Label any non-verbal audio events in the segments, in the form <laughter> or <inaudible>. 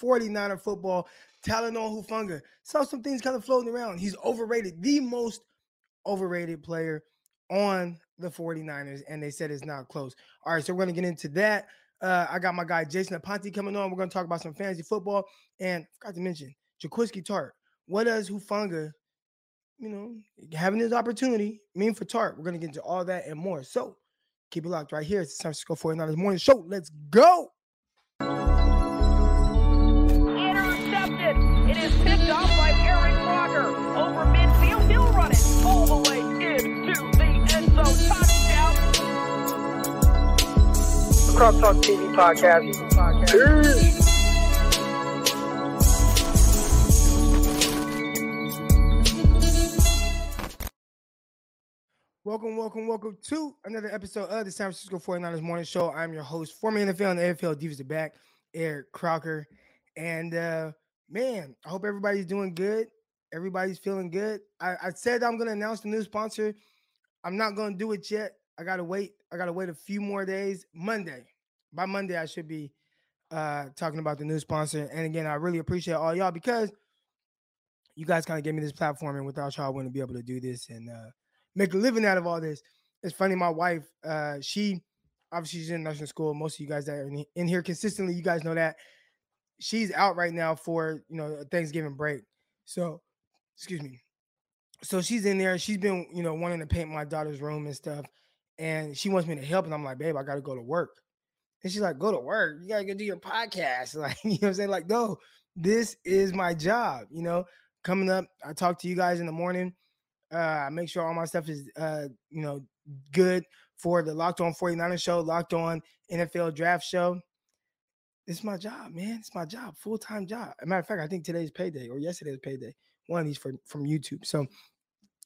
49er football. Talanoa Hufanga. Saw some things kind of floating around. He's overrated, the most overrated player on the 49ers, and they said it's not close. All right, so we're going to get into that. Uh, I got my guy Jason Aponte coming on. We're going to talk about some fantasy football. And I forgot to mention Jaquiski Tartt. What does Hufanga, you know, having his opportunity mean for Tartt? We're going to get into all that and more. So keep it locked right here. It's the San Francisco 49ers morning show. Let's go. Croc Talk TV podcast. Welcome, welcome, welcome to another episode of the San Francisco 49ers Morning Show. I'm your host, former NFL and the AFL Divas Back, Eric Crocker. And uh man, I hope everybody's doing good. Everybody's feeling good. I, I said I'm gonna announce the new sponsor. I'm not gonna do it yet. I gotta wait. I gotta wait a few more days. Monday. By Monday, I should be uh talking about the new sponsor. And again, I really appreciate all y'all because you guys kind of gave me this platform, and without y'all, I wouldn't be able to do this and uh make a living out of all this. It's funny, my wife, uh, she obviously she's in nursing school. Most of you guys that are in, in here consistently, you guys know that she's out right now for you know Thanksgiving break. So, excuse me. So she's in there. She's been you know wanting to paint my daughter's room and stuff, and she wants me to help. And I'm like, babe, I got to go to work. And she's like, go to work. You gotta go do your podcast. <laughs> Like, you know what I'm saying? Like, no, this is my job. You know, coming up, I talk to you guys in the morning. Uh, I make sure all my stuff is uh, you know, good for the Locked On 49ers show, Locked On NFL Draft show. It's my job, man. It's my job, full time job. As a matter of fact, I think today's payday or yesterday's payday. One of these from YouTube. So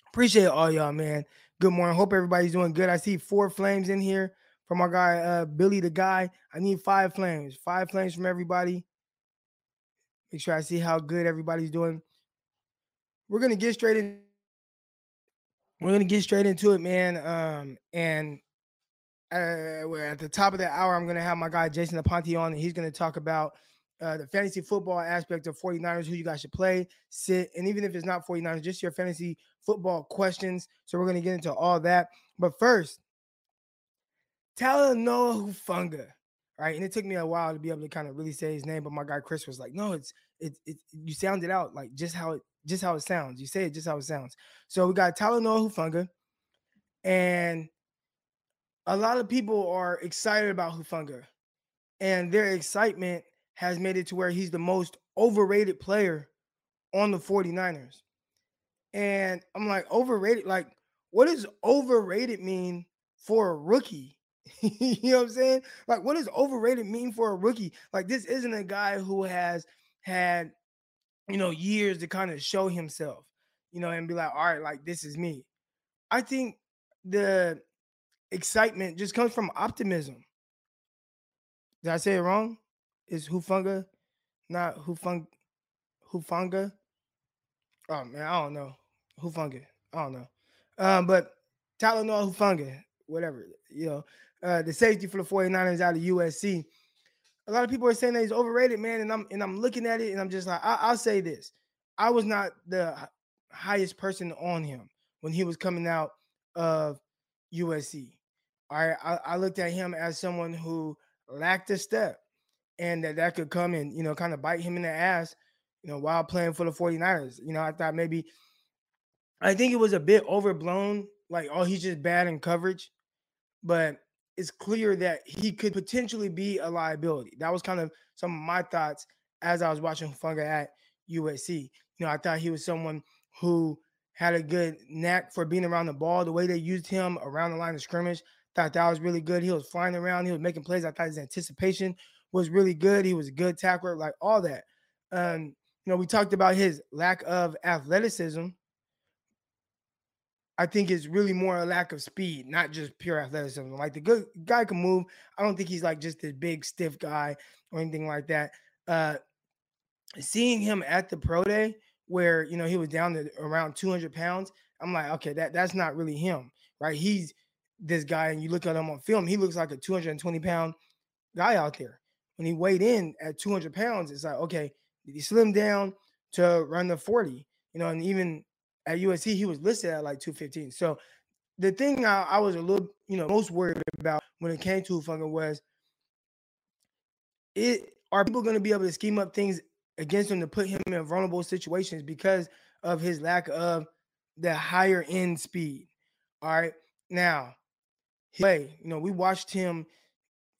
appreciate all y'all, man. Good morning. Hope everybody's doing good. I see four flames in here from our guy uh Billy the guy. I need five flames. Five flames from everybody. Make sure I see how good everybody's doing. We're gonna get straight in. We're gonna get straight into it, man. Um, and uh, at the top of the hour, I'm gonna have my guy Jason Aponte on, and he's gonna talk about uh, the fantasy football aspect of 49ers, who you guys should play, sit, and even if it's not 49ers, just your fantasy football questions. So we're gonna get into all that. But first, Talanoa Hufanga, right? And it took me a while to be able to kind of really say his name, but my guy Chris was like, "No, it's it's it, you sound it out like just how it just how it sounds. You say it just how it sounds." So we got Talanoa Hufanga, and a lot of people are excited about Hufanga, and their excitement has made it to where he's the most overrated player on the 49ers. And I'm like, overrated? Like, what does overrated mean for a rookie? <laughs> you know what I'm saying? Like, what does overrated mean for a rookie? Like, this isn't a guy who has had, you know, years to kind of show himself, you know, and be like, all right, like, this is me. I think the excitement just comes from optimism. Did I say it wrong? Is Hufunga, not Hufung Hufanga? Oh man, I don't know. Hufanga. I don't know. Um, but Talanoa Hufunga, whatever, you know, uh, the safety for the 49ers out of USC. A lot of people are saying that he's overrated, man. And I'm and I'm looking at it and I'm just like, I, I'll say this. I was not the highest person on him when he was coming out of USC. All right, I, I looked at him as someone who lacked a step and that that could come and, you know, kind of bite him in the ass, you know, while playing for the 49ers. You know, I thought maybe, I think it was a bit overblown, like, oh, he's just bad in coverage, but it's clear that he could potentially be a liability. That was kind of some of my thoughts as I was watching Funga at USC. You know, I thought he was someone who had a good knack for being around the ball. The way they used him around the line of scrimmage, thought that was really good. He was flying around, he was making plays. I thought his anticipation was really good. He was a good tackler, like all that. Um, you know, we talked about his lack of athleticism. I think it's really more a lack of speed, not just pure athleticism. Like the good guy can move. I don't think he's like just this big stiff guy or anything like that. Uh seeing him at the pro day where you know he was down to around 200 pounds, I'm like, okay, that that's not really him, right? He's this guy, and you look at him on film, he looks like a 220 pound guy out there. When he weighed in at 200 pounds, it's like, okay, did he slim down to run the 40? You know, and even at USC, he was listed at like 215. So the thing I, I was a little, you know, most worried about when it came to Hufanga was it are people going to be able to scheme up things against him to put him in vulnerable situations because of his lack of the higher end speed. All right. Now, play, you know, we watched him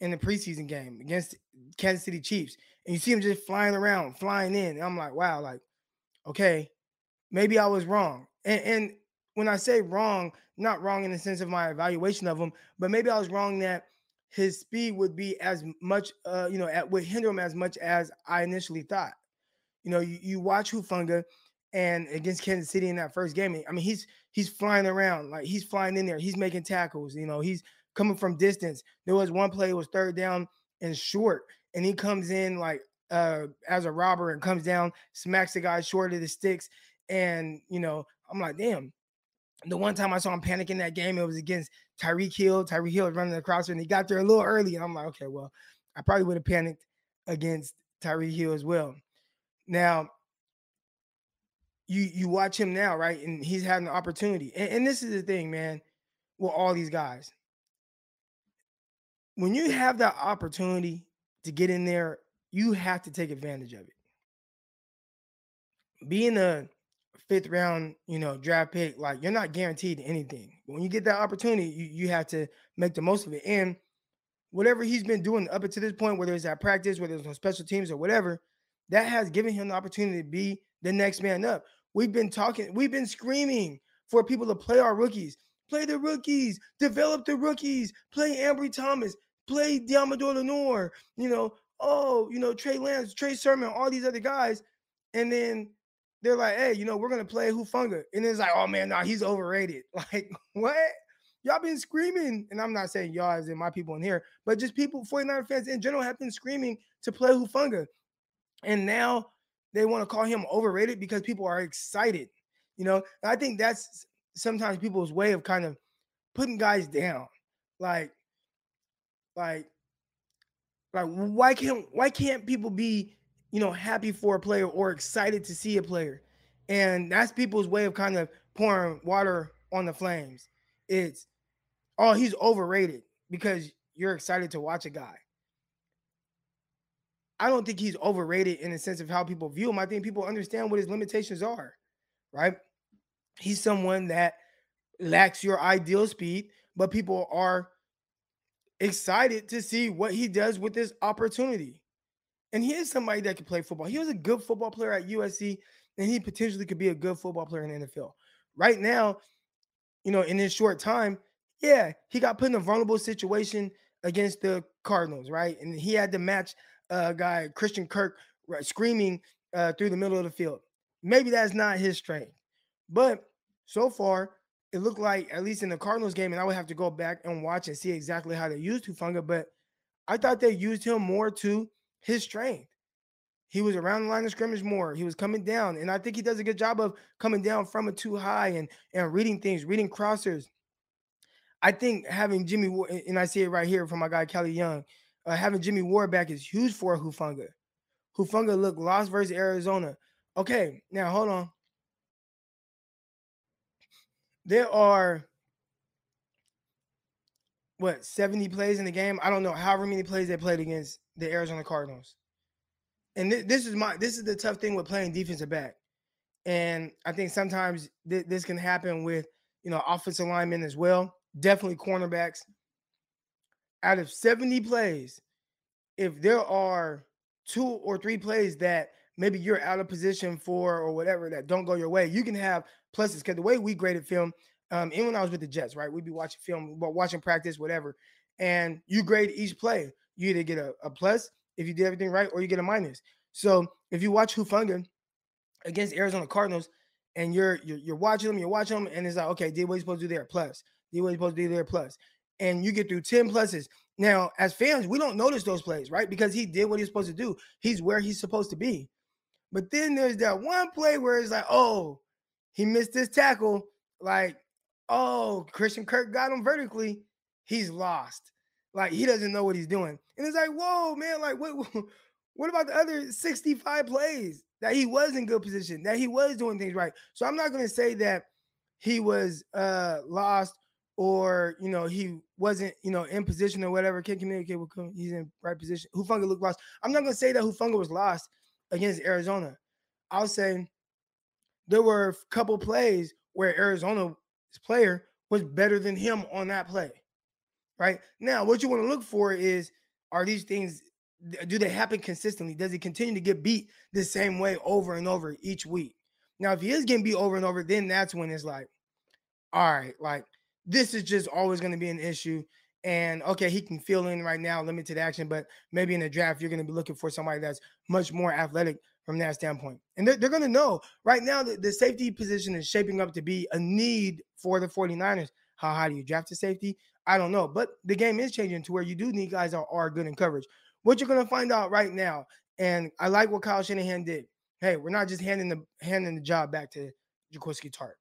in the preseason game against Kansas City Chiefs, and you see him just flying around, flying in. I'm like, wow, like, okay, maybe I was wrong. And, and when I say wrong, not wrong in the sense of my evaluation of him, but maybe I was wrong that his speed would be as much, uh, you know, at, would hinder him as much as I initially thought. You know, you, you watch Hufanga and against Kansas City in that first game. I mean, he's he's flying around, like he's flying in there, he's making tackles, you know, he's coming from distance. There was one play, was third down and short, and he comes in like uh as a robber and comes down, smacks the guy short of the sticks. And you know, I'm like, damn. The one time I saw him panic in that game, it was against Tyreek Hill. Tyreek Hill was running across and he got there a little early. And I'm like, okay, well, I probably would have panicked against Tyreek Hill as well. Now, you you watch him now, right? And he's had an opportunity. And, and this is the thing, man, with all these guys. When you have that opportunity to get in there, you have to take advantage of it. Being a fifth round, you know, draft pick, like you're not guaranteed anything. When you get that opportunity, you, you have to make the most of it. And whatever he's been doing up until this point, whether it's at practice, whether it's on special teams or whatever, that has given him the opportunity to be the next man up. We've been talking, we've been screaming for people to play our rookies, play the rookies, develop the rookies, play Ambry Thomas, play Deommodore Lenoir, you know, oh, you know, Trey Lance, Trey Sermon, all these other guys. And then they're like, hey, you know, we're gonna play Hufanga. And it's like, oh man, nah, he's overrated. <laughs> Like, what? Y'all been screaming, and I'm not saying y'all as in my people in here, but just people, 49 fans in general, have been screaming to play Hufanga. And now they want to call him overrated because people are excited. You know, I think that's sometimes people's way of kind of putting guys down. Like, like, like why can't why can't people be, you know, happy for a player or excited to see a player? And that's people's way of kind of pouring water on the flames. It's oh, he's overrated because you're excited to watch a guy. I don't think he's overrated in the sense of how people view him. I think people understand what his limitations are, right? He's someone that lacks your ideal speed, but people are excited to see what he does with this opportunity. And he is somebody that can play football. He was a good football player at USC, and he potentially could be a good football player in the NFL. Right now, you know, in this short time, yeah, he got put in a vulnerable situation against the Cardinals, right? And he had to match uh, guy Christian Kirk right, screaming uh, through the middle of the field. Maybe that's not his strength, but so far it looked like at least in the Cardinals game, and I would have to go back and watch and see exactly how they used Hufanga, but I thought they used him more to his strength. He was around the line of scrimmage more. He was coming down, and I think he does a good job of coming down from it too high and and reading things, reading crossers. I think having Jimmy, and I see it right here from my guy Kelly Young, uh, having Jimmy Ward back is huge for Hufanga. Hufanga looked lost versus Arizona. Okay, now hold on. There are what 70 plays in the game. I don't know however many plays they played against the Arizona Cardinals. And th- this is my this is the tough thing with playing defensive back. And I think sometimes th- this can happen with you know offensive linemen as well. Definitely cornerbacks out of 70 plays, if there are two or three plays that maybe you're out of position for or whatever that don't go your way, you can have pluses. Because the way we graded film, um, and when I was with the Jets, right, we'd be watching film, but watching practice, whatever, and you grade each play. You either get a, a plus if you did everything right, or you get a minus. So if you watch Hufanga against Arizona Cardinals, and you're, you're you're watching them, you're watching them, and it's like, okay, did what he's supposed to do there, plus. Did what he's supposed to do there, plus and you get through 10 pluses. Now, as fans, we don't notice those plays, right? Because he did what he's supposed to do. He's where he's supposed to be. But then there's that one play where it's like, oh, he missed this tackle. Like, oh, Christian Kirk got him vertically. He's lost. Like, he doesn't know what he's doing. And it's like, whoa, man, like what <laughs> what about the other 65 plays that he was in good position, that he was doing things right? So I'm not gonna say that he was uh lost or you know he wasn't you know in position or whatever can't communicate with him he's in right position Hufanga looked lost i'm not going to say that Hufanga was lost against arizona i'll say there were a couple plays where arizona's player was better than him on that play right now what you want to look for is are these things do they happen consistently does he continue to get beat the same way over and over each week now if he is getting beat over and over then that's when it's like all right like this is just always going to be an issue. And okay, he can fill in right now, limited action, but maybe in the draft, you're going to be looking for somebody that's much more athletic from that standpoint. And they're, they're going to know right now that the safety position is shaping up to be a need for the 49ers. How high do you draft a safety? I don't know. But the game is changing to where you do need guys that are good in coverage. What you're going to find out right now, and I like what Kyle Shanahan did. Hey, we're not just handing the handing the job back to Jaquiski Tartt.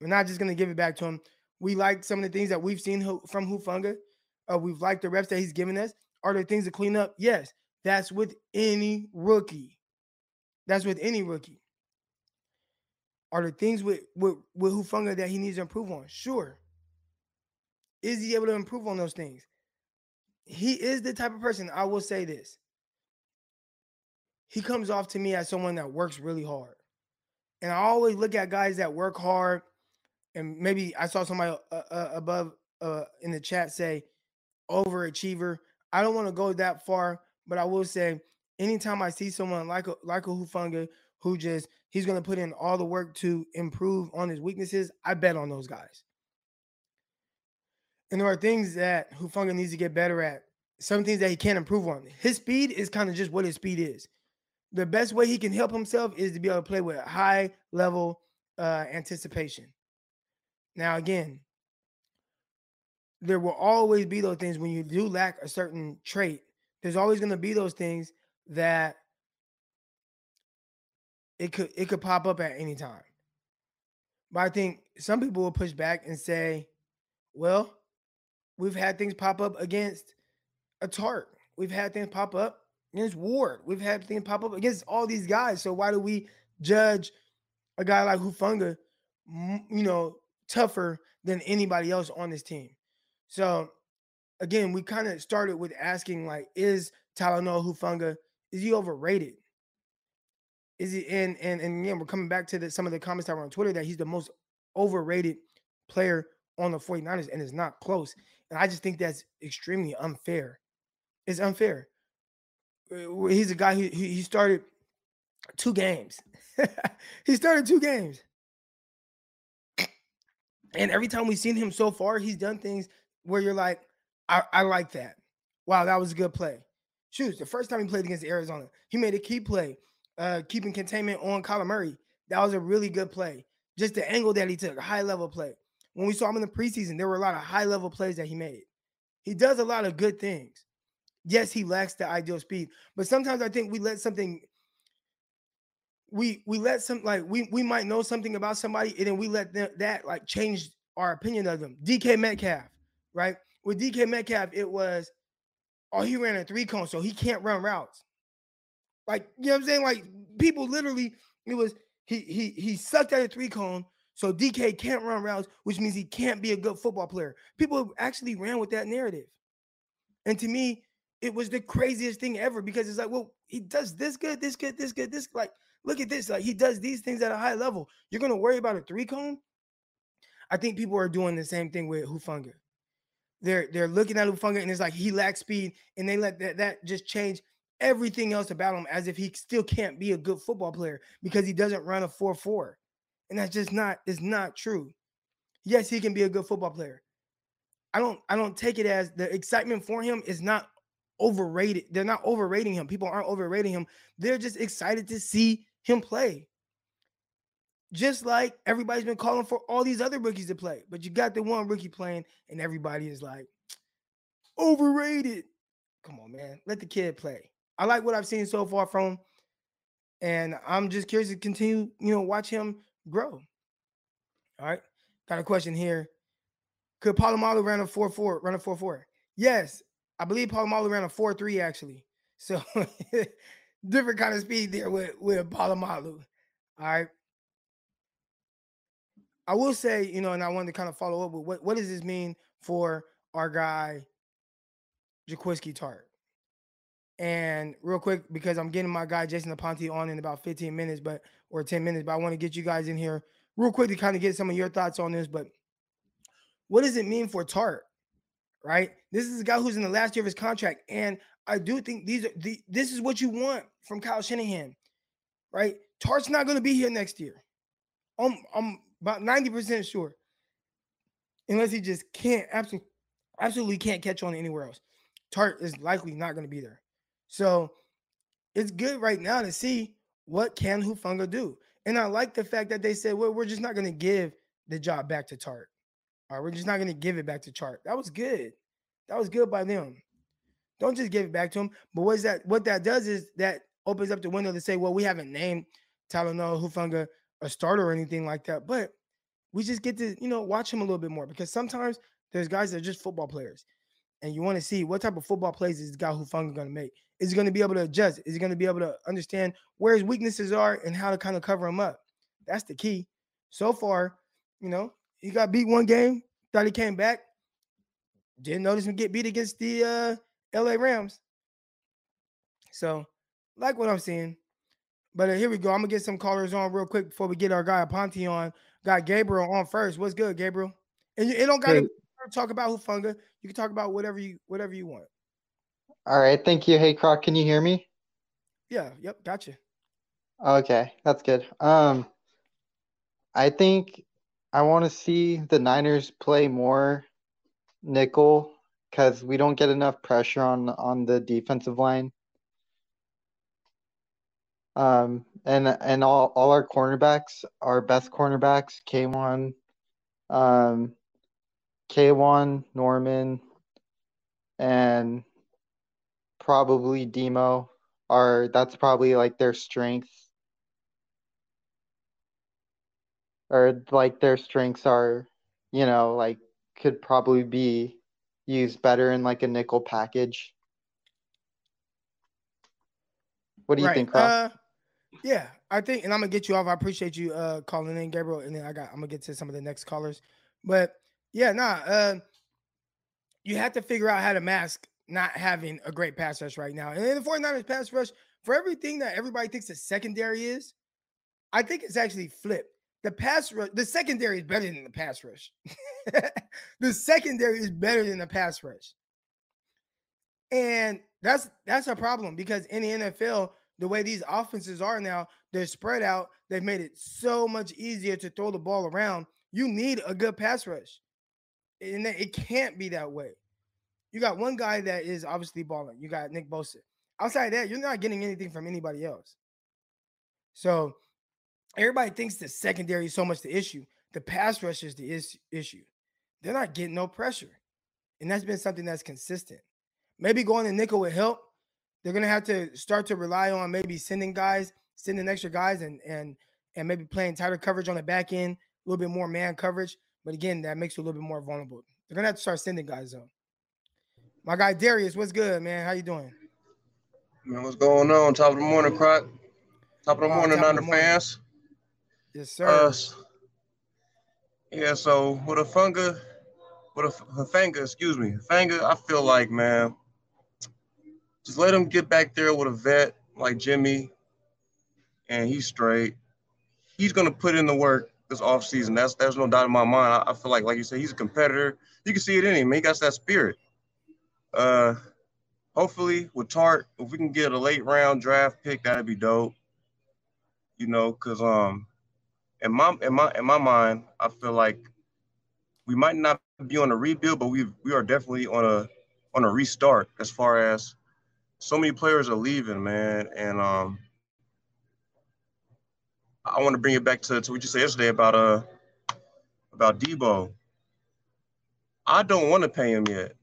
We're not just going to give it back to him. We like some of the things that we've seen from Hufanga. Uh, we've liked the reps that he's given us. Are there things to clean up? Yes. That's with any rookie. That's with any rookie. Are there things with with, with Hufanga that he needs to improve on? Sure. Is he able to improve on those things? He is the type of person, I will say this. He comes off to me as someone that works really hard. And I always look at guys that work hard and maybe I saw somebody uh, uh, above uh, in the chat say overachiever. I don't want to go that far, but I will say anytime I see someone like a like a Hufanga who just he's to put in all the work to improve on his weaknesses, I bet on those guys. And there are things that Hufunga needs to get better at. Some things that he can't improve on. His speed is kind of just what his speed is. The best way he can help himself is to be able to play with high level uh, anticipation. Now, again, there will always be those things when you do lack a certain trait. There's always going to be those things that it could it could pop up at any time. But I think some people will push back and say, "Well, we've had things pop up against a Tartt. We've had things pop up against Ward. We've had things pop up against all these guys. So why do we judge a guy like Hufanga, you know, tougher than anybody else on this team. So again, we kind of started with asking like, is Talanoa Hufanga, is he overrated? Is he and and and again, we're coming back to the, some of the comments that were on Twitter that he's the most overrated player on the 49ers and it's not close. And I just think that's extremely unfair. It's unfair. Uh, he's a guy who he started two games. <laughs> he started two games. And every time we've seen him so far, he's done things where you're like, I, I like that. Wow, that was a good play. Shoot, the first time he played against Arizona, he made a key play, uh, keeping containment on Kyler Murray. That was a really good play. Just the angle that he took, a high level play. When we saw him in the preseason, there were a lot of high level plays that he made. He does a lot of good things. Yes, he lacks the ideal speed, but sometimes I think we let something we we let some like we we might know something about somebody and then we let them, that like change our opinion of them. DK Metcalf, right? With DK Metcalf, it was oh he ran a three cone, so he can't run routes. Like you know what I'm saying? Like people literally, it was he he he sucked at a three cone, so DK can't run routes, which means he can't be a good football player. People actually ran with that narrative, and to me, it was the craziest thing ever because it's like, well, he does this good, this good, this good, this like Look at this. Like he does these things at a high level. You're gonna worry about a three cone. I think people are doing the same thing with Hufanga. They're they're looking at Hufanga and it's like he lacks speed, and they let that, that just change everything else about him as if he still can't be a good football player because he doesn't run a 4-4. And that's just not is not true. Yes, he can be a good football player. I don't I don't take it as the excitement for him is not overrated. They're not overrating him. People aren't overrating him. They're just excited to see him play. Just like everybody's been calling for all these other rookies to play, but you got the one rookie playing, and everybody is like, overrated. Come on, man. Let the kid play. I like what I've seen so far from him. And I'm just curious to continue, you know, watch him grow. All right. Got a question here. Could Polamalu run a 4-4, run a 4-4? Yes. I believe Polamalu ran a 4-3 actually. So <laughs> different kind of speed there with, with Polamalu. All right. I will say, you know, and I wanted to kind of follow up with what, what does this mean for our guy Jaquiski Tartt? And real quick, because I'm getting my guy Jason Aponte on in about 15 minutes, but or 10 minutes, but I want to get you guys in here real quick to kind of get some of your thoughts on this. But what does it mean for Tartt? Right? This is a guy who's in the last year of his contract. And I do think these are the this is what you want from Kyle Shanahan, right? Tartt's not going to be here next year. I'm I'm about 90% sure. Unless he just can't absolutely absolutely can't catch on anywhere else. Tartt is likely not going to be there. So it's good right now to see what can Hufunga do. And I like the fact that they said, well, we're just not going to give the job back to Tartt. All right, we're just not going to give it back to Tartt. That was good. That was good by them. Don't just give it back to him. But what's that? What that does is that opens up the window to say, well, we haven't named Talanoa Hufanga a starter or anything like that, but we just get to you know watch him a little bit more because sometimes there's guys that are just football players, and you want to see what type of football plays is this guy Hufanga going to make. Is he going to be able to adjust? Is he going to be able to understand where his weaknesses are and how to kind of cover them up? That's the key. So far, you know, he got beat one game, thought he came back, didn't notice him get beat against the uh, LA Rams. So, like what I'm seeing. But uh, here we go. I'm gonna get some callers on real quick before we get our guy Aponte on. Got Gabriel on first. What's good, Gabriel? And you, it don't gotta Hey. talk about Hufanga. You can talk about whatever you whatever you want. All right, thank you. Hey, Croc, can you hear me? Yeah. Yep. Gotcha. Okay, that's good. Um, I think I want to see the Niners play more nickel because we don't get enough pressure on on the defensive line. Um, and and all all our cornerbacks, our best cornerbacks, K1, um, K1, Norman, and probably Demo are that's probably like their strengths. Or like their strengths are, you know, like could probably be used better in like a nickel package. What do you right. think, Croc? Yeah, I think, and I'm gonna get you off. I appreciate you uh calling in, Gabriel, and then I got I'm gonna get to some of the next callers. But yeah, nah, uh, you have to figure out how to mask not having a great pass rush right now. And the 49ers pass rush, for everything that everybody thinks the secondary is, I think it's actually flipped. The pass rush, the secondary is better than the pass rush. <laughs> the secondary is better than the pass rush. And that's that's a problem because in the NFL, the way these offenses are now, they're spread out. They've made it so much easier to throw the ball around. You need a good pass rush. And it can't be that way. You got one guy that is obviously balling. You got Nick Bosa. Outside that, you're not getting anything from anybody else. So everybody thinks the secondary is so much the issue. The pass rush is the is- issue. They're not getting no pressure. And that's been something that's consistent. Maybe going to nickel would help. They're gonna have to start to rely on maybe sending guys, sending extra guys, and and and maybe playing tighter coverage on the back end, a little bit more man coverage. But again, that makes you a little bit more vulnerable. They're gonna have to start sending guys though. My guy Darius, what's good, man? How you doing? Man, what's going on? Top of the morning, Croc. Top of the Uh, morning, of the morning. fans. Yes, sir. Uh, yeah, so with a funga, with a Hafanga, excuse me, Hafanga, I feel like, man, just let him get back there with a vet like Jimmy, and he's straight. He's gonna put in the work this offseason. That's there's no doubt in my mind. I, I feel like, like you said, he's a competitor. You can see it in him. He got that spirit. Uh, hopefully with Tartt, if we can get a late round draft pick, that'd be dope. You know, cause um, in my in my in my mind, I feel like we might not be on a rebuild, but we we are definitely on a on a restart as far as so many players are leaving, man, and um, I want to bring it back to, to what you said yesterday about uh about Deebo. I don't want to pay him yet.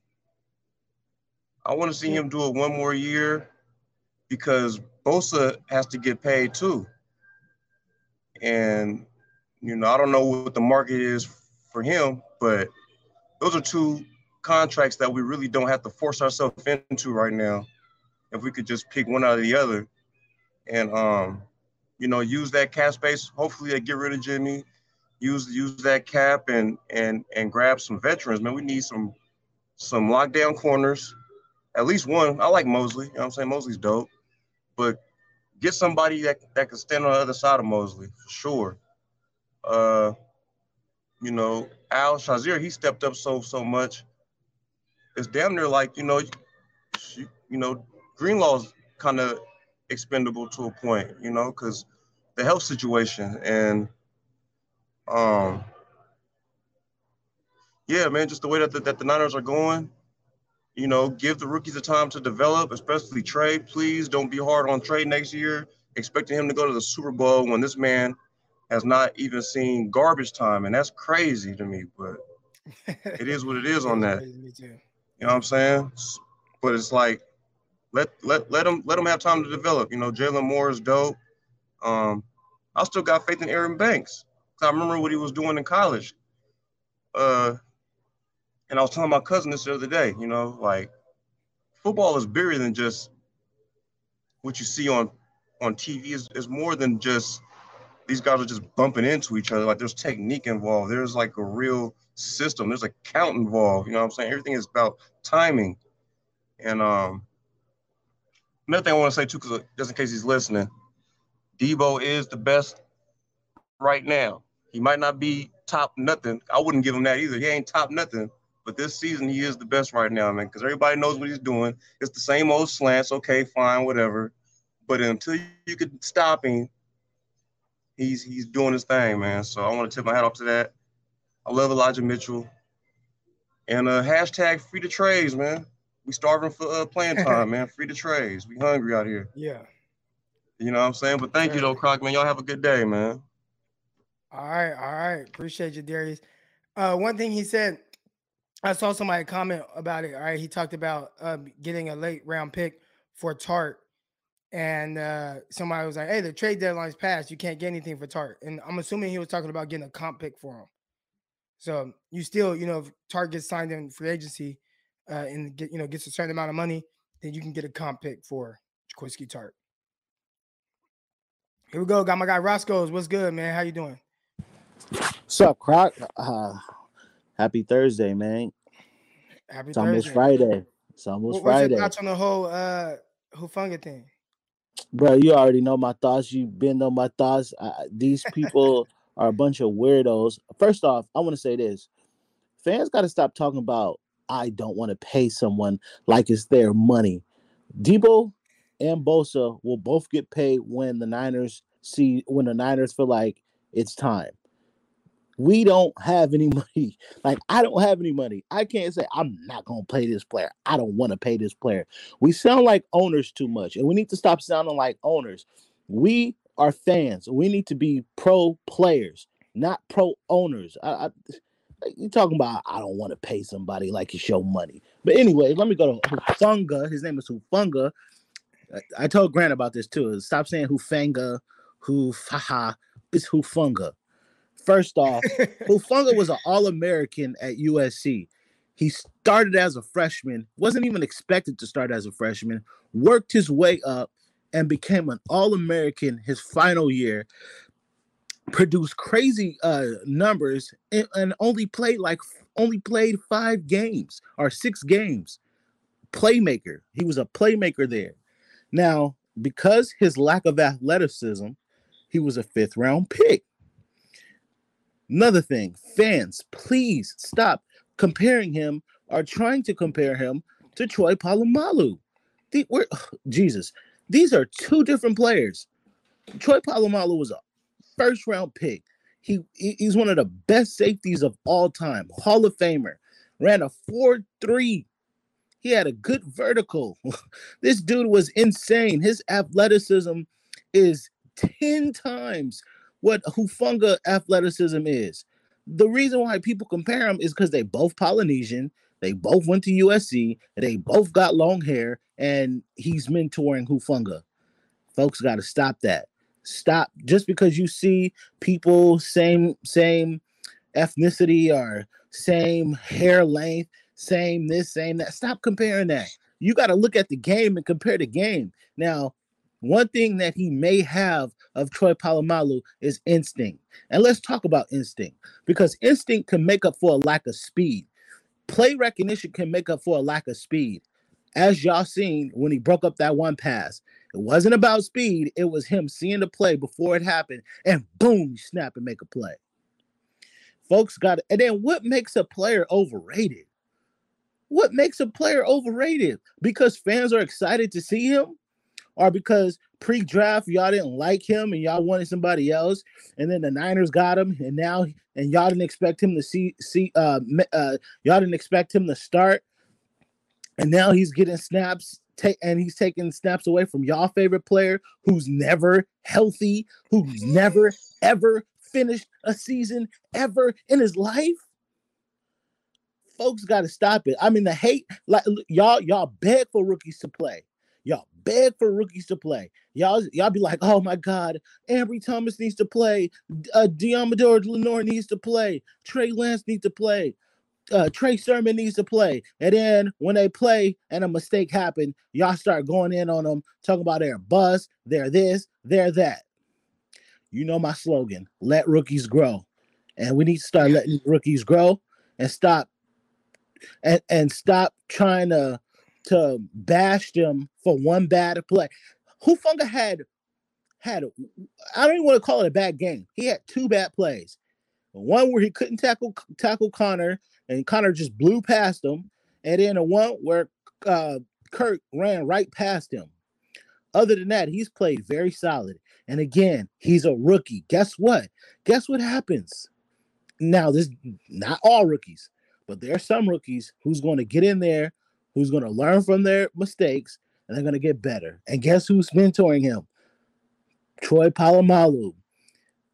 I want to see him do it one more year because Bosa has to get paid too. And you know, I don't know what the market is for him, but those are two contracts that we really don't have to force ourselves into right now. If we could just pick one out of the other, and um, you know, use that cap space. Hopefully, they get rid of Jimmy. Use use that cap and and and grab some veterans. Man, we need some some lockdown corners. At least one. I like Moseley. You know what I'm saying? Moseley's dope. But get somebody that, that can stand on the other side of Moseley for sure. Uh, you know, Al-Shaair, he stepped up so so much. It's damn near like, you know, you, you know, Greenlaw's kind of expendable to a point, you know, because the health situation and um yeah, man, just the way that the, that the Niners are going, you know, give the rookies the time to develop, especially Trey. Please don't be hard on Trey next year, expecting him to go to the Super Bowl when this man has not even seen garbage time, and that's crazy to me. But <laughs> it is what it is on that. You know what I'm saying? But it's like let let let them let them have time to develop. You know, Jaylon Moore is dope. Um, I still got faith in Aaron Banks. I remember what he was doing in college. Uh, and I was telling my cousin this the other day, you know, like football is bigger than just what you see on on TV. is is more than just these guys are just bumping into each other. Like there's technique involved. There's like a real system. There's a count involved. You know what I'm saying? Everything is about timing. And um, another thing I want to say too, because just in case he's listening, Deebo is the best right now. He might not be top nothing. I wouldn't give him that either. He ain't top nothing. But this season, he is the best right now, man, because everybody knows what he's doing. It's the same old slants. Okay, fine, whatever. But until you could stop him, he's he's doing his thing, man. So I want to tip my hat off to that. I love Elijah Mitchell. And uh, hashtag free the trades, man. We starving for uh, playing <laughs> time, man. Free the trades. We hungry out here. Yeah. You know what I'm saying? But thank you, though, Croc, man. Y'all have a good day, man. All right, all right. Appreciate you, Darius. Uh, one thing he said I saw somebody comment about it. All right, he talked about uh, getting a late round pick for Tartt, and uh, somebody was like, "Hey, the trade deadline's passed. You can't get anything for Tartt." And I'm assuming he was talking about getting a comp pick for him. So you still, you know, if Tartt gets signed in free agency uh, and get, you know, gets a certain amount of money, then you can get a comp pick for Jaquiski Tartt. Here we go. Got my guy Roscoe's. What's good, man? How you doing? What's up, Croc? Uh, Happy Thursday, man. Happy it's Thursday. almost Friday. It's almost What- What's your thoughts on the whole uh Hufanga thing? Bro, you already know my thoughts. You've been on my thoughts. These people are a bunch of weirdos. First off, I want to say this. Fans got to stop talking about I don't want to pay someone like it's their money. Deebo and Bosa will both get paid when the Niners see when the Niners feel like it's time. We don't have any <laughs> money. Like I don't have any money. I can't say I'm not gonna pay this player. I don't want to pay this player. We sound like owners too much, and we need to stop sounding like owners. We are fans. We need to be pro players, not pro owners. I, I, you talking about I don't want to pay somebody like it's your money. But anyway, let me go to Hufunga. His name is Hufunga. I, I told Grant about this too. Stop saying Hufanga, Hufaha. It's Hufunga. First off, Hufunga was an All-American at USC. He started as a freshman, wasn't even expected to start as a freshman, worked his way up and became an All-American his final year. Produced crazy uh numbers and, and only played like only played five games or six games. Playmaker. He was a playmaker there. Now, because his lack of athleticism, he was a fifth round pick. Another thing, fans, please stop comparing him or trying to compare him to Troy Polamalu. The, we're, <sighs> Jesus, these are two different players. Troy Polamalu was a first round pick. He, he he's one of the best safeties of all time, Hall of Famer. Ran a 4 3. He had a good vertical. <laughs> this dude was insane. His athleticism is 10 times what Hufunga athleticism is. The reason why people compare them is because they both Polynesian, they both went to USC, they both got long hair, and he's mentoring Hufunga. Folks got to stop that. Stop just because you see people same same ethnicity or same hair length, same this, same that. Stop comparing that. You got to look at the game and compare the game. Now, one thing that he may have of Troy Polamalu is instinct. And let's talk about instinct because instinct can make up for a lack of speed. Play recognition can make up for a lack of speed. As y'all seen when he broke up that one pass, it wasn't about speed, it was him seeing the play before it happened and boom, snap and make a play. Folks got it. And then what makes a player overrated? What makes a player overrated? Because fans are excited to see him or because pre-draft y'all didn't like him and y'all wanted somebody else, and then the Niners got him, and now and y'all didn't expect him to see see uh, uh y'all didn't expect him to start, and now he's getting snaps. Take, and he's taking snaps away from y'all favorite player who's never healthy, who's never ever finished a season ever in his life. Folks got to stop it. I mean, the hate, like y'all, y'all beg for rookies to play. Y'all beg for rookies to play. Y'all, y'all be like, oh my God, Ambry Thomas needs to play. Uh, Deommodore Lenoir needs to play. Trey Lance needs to play. Uh, Trey Sermon needs to play. And then when they play and a mistake happened, y'all start going in on them, talking about their buzz, they're this, they're that. You know my slogan: let rookies grow, and we need to start letting rookies grow and stop and and stop trying to to bash them for one bad play. Hufanga had had I don't even want to call it a bad game. He had two bad plays. One where he couldn't tackle tackle Conner and Conner just blew past him, and then a one where uh, Kirk ran right past him. Other than that, he's played very solid. And again, he's a rookie. Guess what? Guess what happens? Now, this not all rookies, but there are some rookies who's going to get in there who's going to learn from their mistakes and they're going to get better. And guess who's mentoring him? Troy Polamalu.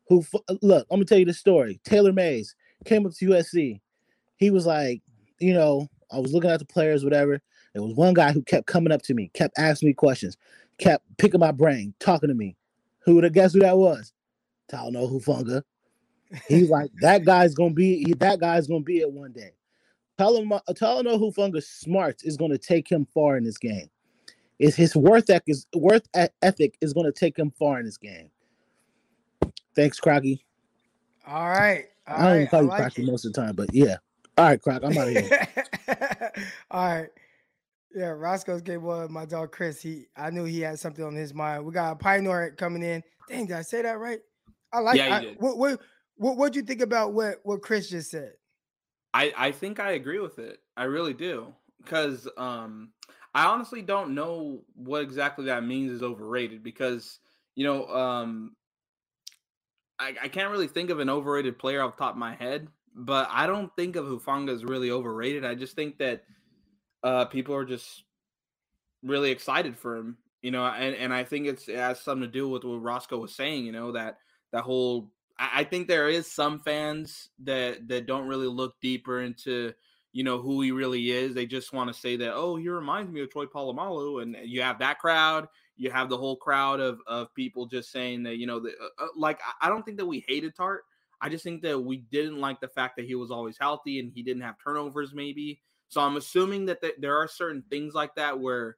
Who uh, look? I'm gonna tell you the story. Taylor Mays came up to USC. He was like, you know, I was looking at the players, whatever. There was one guy who kept coming up to me, kept asking me questions, kept picking my brain, talking to me. Who would have guessed who that was? Talanoa Hufanga. He's like, that guy's gonna be that guy's gonna be it one day. Tell who Fungus smarts is to take him far in this game. Is his worth ethic is worth ethic is to take him far in this game. Thanks, Crocky. All right. All I don't right. call you like Crocky it. most of the time, but yeah. All right, Croc, I'm out of here. <laughs> All right. Yeah, Roscoe's gave one my dog Chris. He I knew he had something on his mind. We got a Pioneer coming in. Dang, did I say that right? I like yeah, I, what what what what'd you think about what what Chris just said? I I think I agree with it. I really do because um I honestly don't know what exactly that means is overrated because you know um I, I can't really think of an overrated player off top of my head, but I don't think of Hufanga as really overrated. I just think that uh people are just really excited for him, you know, and, and I think it's it has something to do with what Roscoe was saying, you know, that that whole I think there is some fans that that don't really look deeper into you know who he really is. They just want to say that oh he reminds me of Troy Polamalu, and you have that crowd. You have the whole crowd of of people just saying that you know that uh, uh like I don't think that we hated Tartt. I just think that we didn't like the fact that he was always healthy and he didn't have turnovers maybe. So I'm assuming that th- there are certain things like that where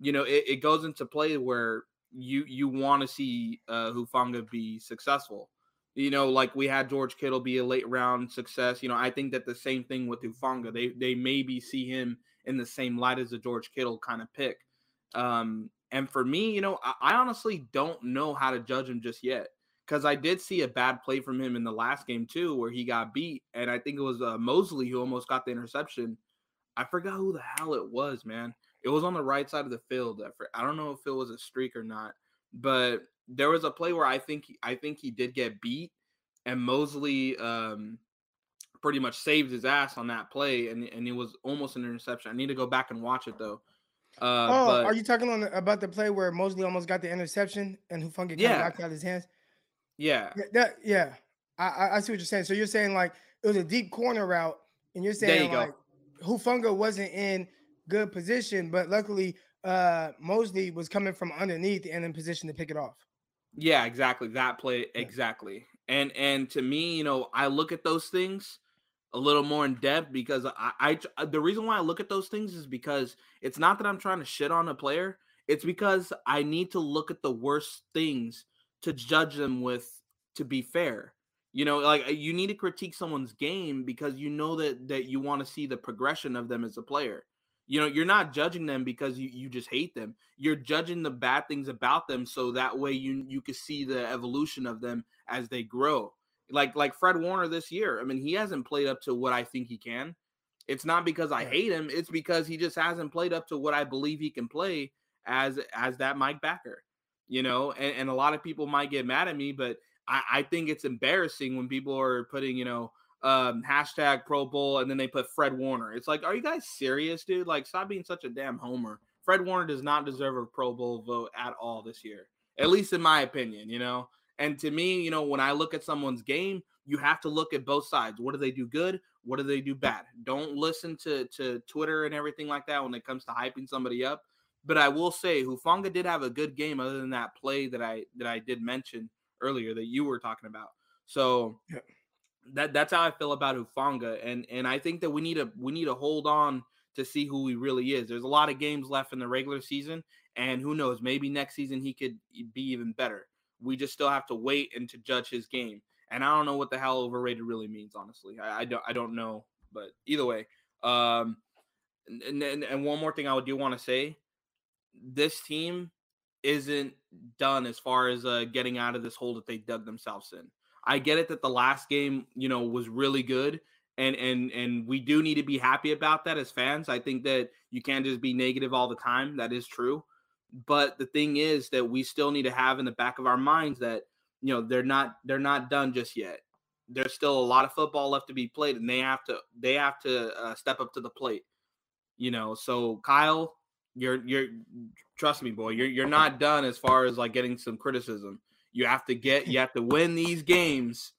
you know it, it goes into play where you you want to see uh, Hufanga be successful you know, like we had George Kittle be a late round success. You know, I think that the same thing with Hufanga. They they maybe see him in the same light as a George Kittle kind of pick. Um, and for me, you know, I, I honestly don't know how to judge him just yet because I did see a bad play from him in the last game too, where he got beat, and I think it was uh, Moseley who almost got the interception. I forgot who the hell it was, man. It was on the right side of the field. I don't know if it was a streak or not, but there was a play where I think I think he did get beat, and Moseley um, pretty much saved his ass on that play, and and it was almost an interception. I need to go back and watch it though. Uh, oh, but, are you talking on the, about the play where Moseley almost got the interception and Hufanga yeah. knocked out his hands? Yeah, yeah, that, yeah. I, I see what you're saying. So you're saying like it was a deep corner route, and you're saying you like go. Hufanga wasn't in good position, but luckily uh Moseley was coming from underneath and in position to pick it off. Yeah, exactly. That play exactly. And and to me, you know, I look at those things a little more in depth because I, I uh, the reason why I look at those things is because it's not that I'm trying to shit on a player. It's because I need to look at the worst things to judge them with to be fair. You know, like you need to critique someone's game because you know that that you want to see the progression of them as a player. You know, you're not judging them because you, you just hate them. You're judging the bad things about them so that way you you can see the evolution of them as they grow. Like like Fred Warner this year. I mean, he hasn't played up to what I think he can. It's not because I hate him, it's because he just hasn't played up to what I believe he can play as as that Mike Backer. You know, and, and a lot of people might get mad at me, but I, I think it's embarrassing when people are putting, you know, um, hashtag Pro Bowl, and then they put Fred Warner. It's like, are you guys serious, dude? Like, stop being such a damn homer. Fred Warner does not deserve a Pro Bowl vote at all this year, at least in my opinion, you know? And to me, you know, when I look at someone's game, you have to look at both sides. What do they do good? What do they do bad? Don't listen to, to Twitter and everything like that when it comes to hyping somebody up. But I will say Hufanga did have a good game other than that play that I that I did mention earlier that you were talking about. So yeah that that's how I feel about Hufanga, and and I think that we need to we need to hold on to see who he really is. There's a lot of games left in the regular season, and who knows, maybe next season he could be even better. We just still have to wait and to judge his game. And I don't know what the hell overrated really means, honestly. I, I don't I don't know, but either way, um, and, and and one more thing I would do want to say, this team isn't done as far as uh, getting out of this hole that they dug themselves in. I get it that the last game, you know, was really good and and and we do need to be happy about that as fans. I think that you can't just be negative all the time. That is true. But the thing is that we still need to have in the back of our minds that you know they're not they're not done just yet. There's still a lot of football left to be played, and they have to they have to uh, step up to the plate. You know, so Kyle, you're you're trust me, boy, you're you're not done as far as like getting some criticism. You have to get, you have to win these games,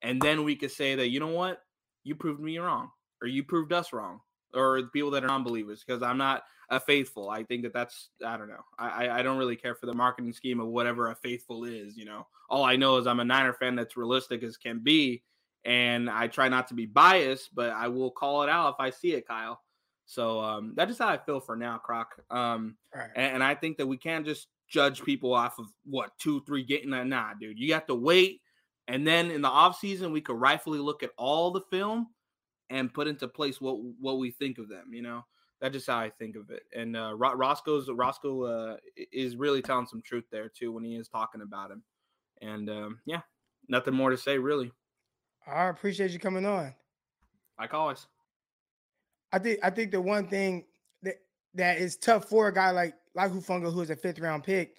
and then we could say that you know what, you proved me wrong, or you proved us wrong, or the people that are non-believers. Because I'm not a faithful. I think that that's I don't know. I I don't really care for the marketing scheme of whatever a faithful is. You know, all I know is I'm a Niner fan that's realistic as can be, and I try not to be biased, but I will call it out if I see it, Kyle. So um, that's just how I feel for now, Croc. Um, right. and, and, I think that we can't just judge people off of what two, three getting that. Nah, dude, you have to wait. And then in the off season, we could rightfully look at all the film and put into place what what we think of them. You know, that's just how I think of it. And uh, Roscoe's Roscoe uh, is really telling some truth there too when he is talking about him. And um, yeah, nothing more to say really. I appreciate you coming on. Like always. I think I think the one thing that that is tough for a guy like like Hufanga, who is a fifth round pick.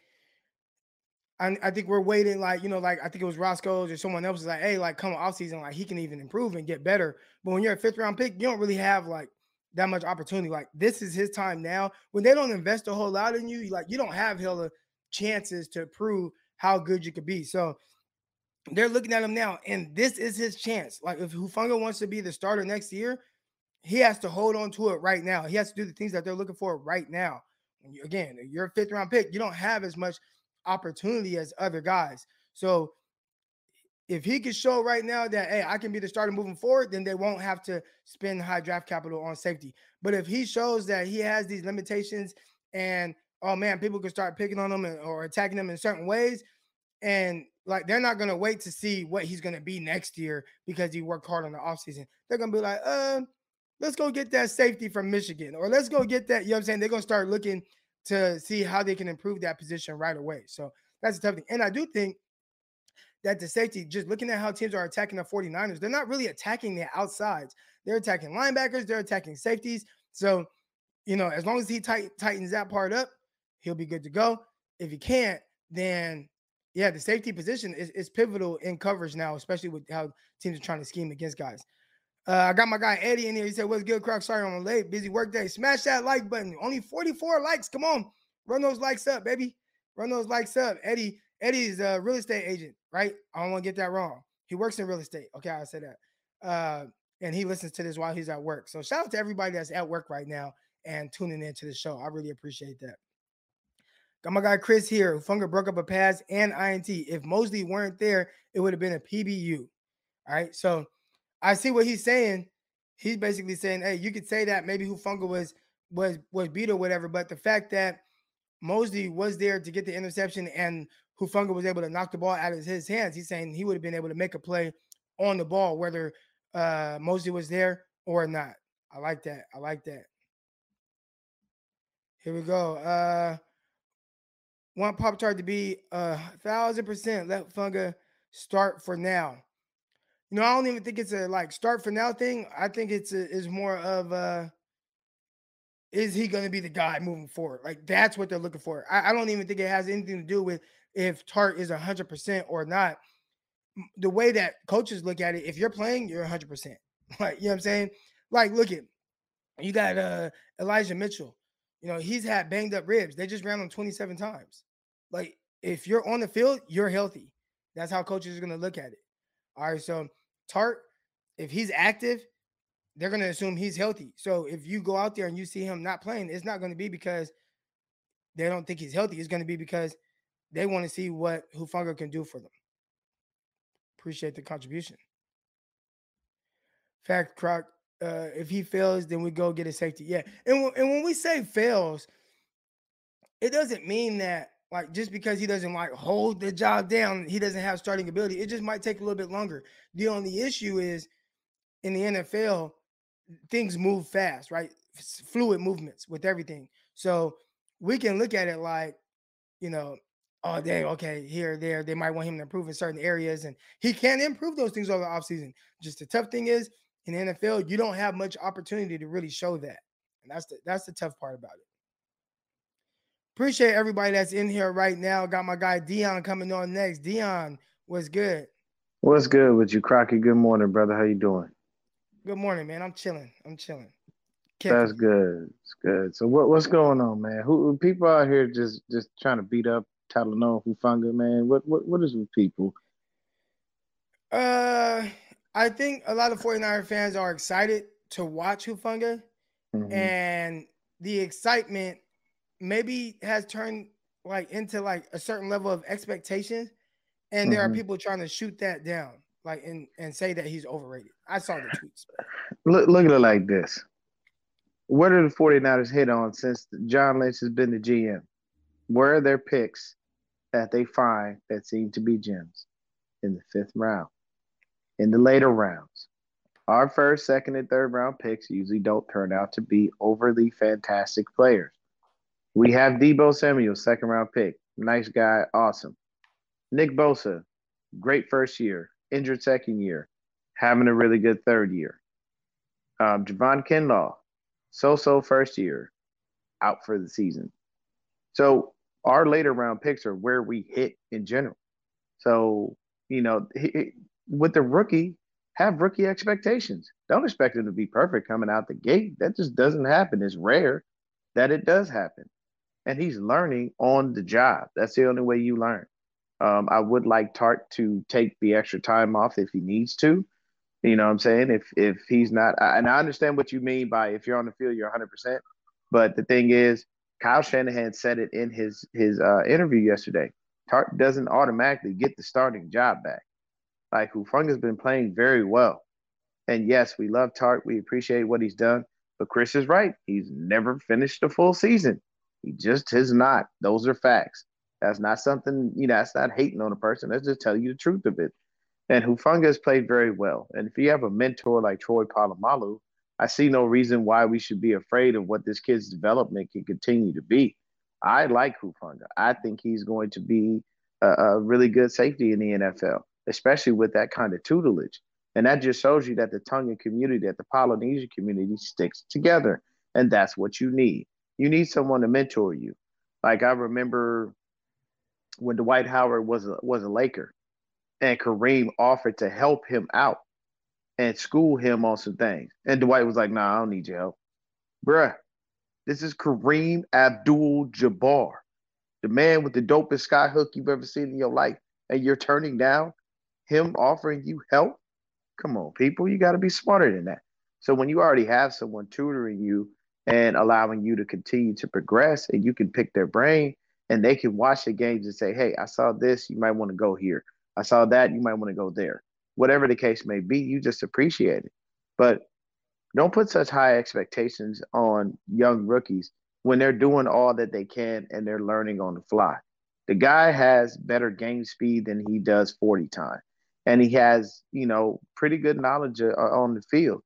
I, I think we're waiting, like, you know, like I think it was Roscoe's or someone else is like, hey, like come off season, like he can even improve and get better. But when you're a fifth round pick, you don't really have like that much opportunity. Like this is his time now. When they don't invest a whole lot in you, like you don't have hella chances to prove how good you could be. So they're looking at him now, and this is his chance. Like if Hufanga wants to be the starter next year, he has to hold on to it right now. He has to do the things that they're looking for right now again, you're a fifth round pick. You don't have as much opportunity as other guys. So if he could show right now that hey, I can be the starter moving forward, then they won't have to spend high draft capital on safety. But if he shows that he has these limitations and oh man, people can start picking on him or attacking him in certain ways, and like they're not gonna wait to see what he's gonna be next year because he worked hard on the offseason. They're gonna be like, uh, let's go get that safety from Michigan, or let's go get that. You know what I'm saying? They're gonna start looking to see how they can improve that position right away. So that's a tough thing. And I do think that the safety, just looking at how teams are attacking the 49ers, they're not really attacking the outsides. They're attacking linebackers, they're attacking safeties. So, you know, as long as he tight, tightens that part up, he'll be good to go. If he can't, then yeah, the safety position is, is pivotal in coverage now, especially with how teams are trying to scheme against guys. Uh, I got my guy Eddie in here. He said, What's good, Croc? Sorry I'm late. Busy work day. Smash that like button. Only 44 likes. Come on. Run those likes up, baby. Run those likes up. Eddie, Eddie's a real estate agent, right? I don't want to get that wrong. He works in real estate. Okay, I say that. Uh, and he listens to this while he's at work. So shout out to everybody that's at work right now and tuning into the show. I really appreciate that. Got my guy Chris here. Funga broke up a pass and INT. If Moseley weren't there, it would have been a PBU. All right. So I see what he's saying. he's basically saying, hey, you could say that maybe Hufanga was was was beat or whatever, but the fact that Moseley was there to get the interception and Hufanga was able to knock the ball out of his hands, he's saying he would have been able to make a play on the ball, whether uh, Moseley was there or not. I like that. I like that. Here we go. Uh, want Pop Tart to be a thousand percent let Funga start for now. You know, I don't even think it's a like start for now thing. I think it's a, is more of a is he going to be the guy moving forward? Like that's what they're looking for. I, I don't even think it has anything to do with if Tartt is hundred percent or not. The way that coaches look at it, if you're playing, you're hundred percent. <laughs> Like you know what I'm saying? Like look at you got uh Elijah Mitchell. You know, he's had banged up ribs. They just ran him 27 times. Like, if you're on the field, you're healthy. That's how coaches are going to look at it. All right. So, Tartt, if he's active, they're going to assume he's healthy. So, if you go out there and you see him not playing, it's not going to be because they don't think he's healthy. It's going to be because they want to see what Hufanga can do for them. Appreciate the contribution. Fact, Croc, uh, if he fails, then we go get a safety. Yeah, and w- and when we say fails, it doesn't mean that like just because he doesn't like hold the job down, he doesn't have starting ability. It just might take a little bit longer. The only issue is in the NFL, things move fast, right? Fluid movements with everything. So we can look at it like, you know, oh dang, okay, here, there, they might want him to improve in certain areas, and he can improve those things over the offseason. Just the tough thing is in the NFL, you don't have much opportunity to really show that. And that's the that's the tough part about it. Appreciate everybody that's in here right now. Got my guy Dion coming on next. Dion, what's good? What's good with you, Crocky? Good morning, brother. How you doing? Good morning, man. I'm chilling. I'm chilling. That's good. It's good. So what what's going on, man? Who people out here just just trying to beat up Talanoa Hufanga, man? What what what is with people? Uh I think a lot of 49er fans are excited to watch Hufanga, mm-hmm. and the excitement maybe has turned like into like a certain level of expectation, and mm-hmm. there are mm-hmm. people trying to shoot that down, like and and say that he's overrated. I saw the tweets. Look look at it like this. What are the 49ers hit on since John Lynch has been the GM? Where are their picks that they find that seem to be gems in the fifth round? in the later rounds. Our first, second, and third round picks usually don't turn out to be overly fantastic players. We have Deebo Samuel, second round pick. Nice guy, awesome. Nick Bosa, great first year, injured second year, having a really good third year. Um, Javon Kinlaw, so so first year, out for the season. So our later round picks are where we hit in general. So, you know, with the rookie, have rookie expectations. Don't expect him to be perfect coming out the gate. That just doesn't happen. It's rare that it does happen. And he's learning on the job. That's the only way you learn. Um, I would like Tartt to take the extra time off if he needs to. You know what I'm saying? If if he's not, and I understand what you mean by if you're on the field, you're 100%. But the thing is, Kyle Shanahan said it in his his uh, interview yesterday. Tartt doesn't automatically get the starting job back. Like Hufanga's been playing very well. And yes, we love Tartt. We appreciate what he's done. But Chris is right. He's never finished a full season. He just has not. Those are facts. That's not something, you know, that's not hating on a person. That's just telling you the truth of it. And Hufanga has played very well. And if you have a mentor like Troy Polamalu, I see no reason why we should be afraid of what this kid's development can continue to be. I like Hufanga. I think he's going to be a, a really good safety in the NFL especially with that kind of tutelage. And that just shows you that the Tongan community, that the Polynesian community sticks together. And that's what you need. You need someone to mentor you. Like I remember when Dwight Howard was a, was a Laker and Kareem offered to help him out and school him on some things. And Dwight was like, nah, I don't need your help. Bruh, this is Kareem Abdul Jabbar, the man with the dopest skyhook you've ever seen in your life. And you're turning down him offering you help, come on, people, you got to be smarter than that. So when you already have someone tutoring you and allowing you to continue to progress, and you can pick their brain and they can watch the games and say, hey, I saw this, you might want to go here. I saw that, you might want to go there. Whatever the case may be, you just appreciate it. But don't put such high expectations on young rookies when they're doing all that they can and they're learning on the fly. The guy has better game speed than he does 40 time. And he has, you know, pretty good knowledge uh, on the field.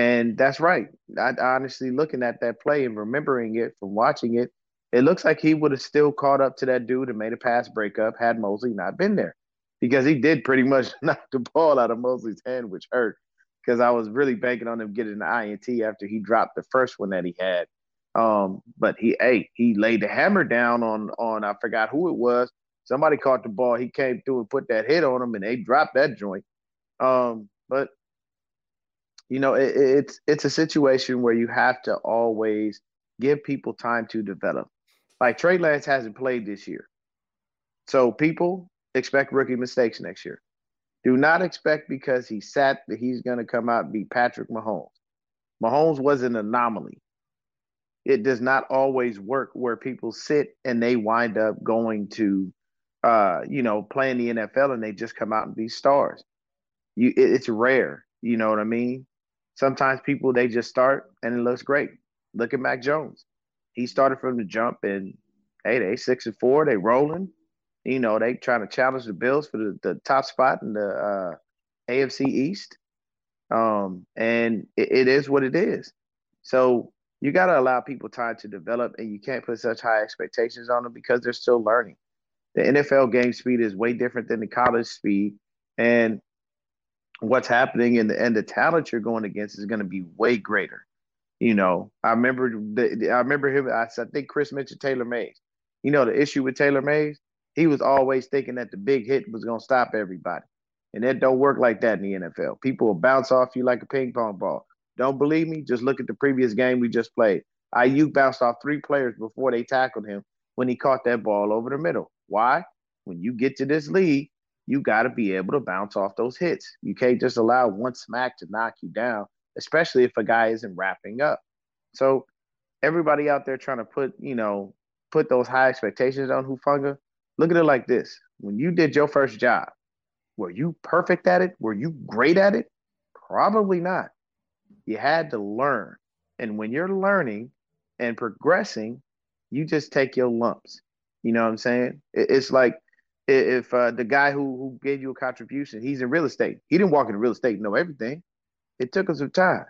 And that's right. I honestly looking at that play and remembering it from watching it, it looks like he would have still caught up to that dude and made a pass breakup had Moseley not been there. Because he did pretty much <laughs> knock the ball out of Moseley's hand, which hurt. Because I was really banking on him getting the INT after he dropped the first one that he had. Um, but he hey, he laid the hammer down on on I forgot who it was. Somebody caught the ball. He came through and put that hit on him, and they dropped that joint. Um, but you know, it, it's it's a situation where you have to always give people time to develop. Like Trey Lance hasn't played this year, so people expect rookie mistakes next year. Do not expect because he sat that he's going to come out and be Patrick Mahomes. Mahomes was an anomaly. It does not always work where people sit and they wind up going to, uh, you know, playing the NFL and they just come out and be stars. You, it, it's rare. You know what I mean? Sometimes people they just start and it looks great. Look at Mac Jones. He started from the jump and hey, they six and four, they rolling. You know, they trying to challenge the Bills for the, the top spot in the uh, AFC East. Um, and it, it is what it is. So you got to allow people time to develop, and you can't put such high expectations on them because they're still learning. The NFL game speed is way different than the college speed, and what's happening in the and the talent you're going against is going to be way greater. You know, I remember the, I remember him. I, I think Chris mentioned Taylor Mays. You know, the issue with Taylor Mays, he was always thinking that the big hit was going to stop everybody, and that don't work like that in the NFL. People will bounce off you like a ping pong ball. Don't believe me? Just look at the previous game we just played. Aiyuk bounced off three players before they tackled him when he caught that ball over the middle. Why? When you get to this league, you got to be able to bounce off those hits. You can't just allow one smack to knock you down, especially if a guy isn't wrapping up. So everybody out there trying to put, you know, put those high expectations on Hufanga, look at it like this. When you did your first job, were you perfect at it? Were you great at it? Probably not. You had to learn. And when you're learning and progressing, you just take your lumps. You know what I'm saying? It's like if uh, the guy who, who gave you a contribution, he's in real estate. He didn't walk into real estate know everything. It took him some time.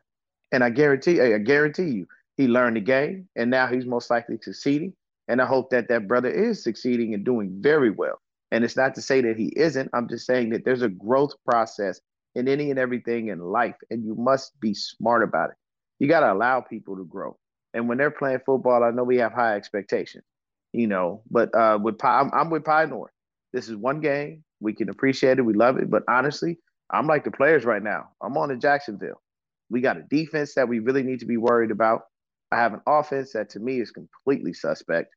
And I guarantee, I guarantee you, he learned the game and now he's most likely succeeding. And I hope that that brother is succeeding and doing very well. And it's not to say that he isn't. I'm just saying that there's a growth process in any and everything in life, and you must be smart about it. You got to allow people to grow. And when they're playing football, I know we have high expectations, you know. But uh, with I'm, I'm with Pie North. This is one game. We can appreciate it. We love it. But honestly, I'm like the players right now. I'm on to Jacksonville. We got a defense that we really need to be worried about. I have an offense that to me is completely suspect.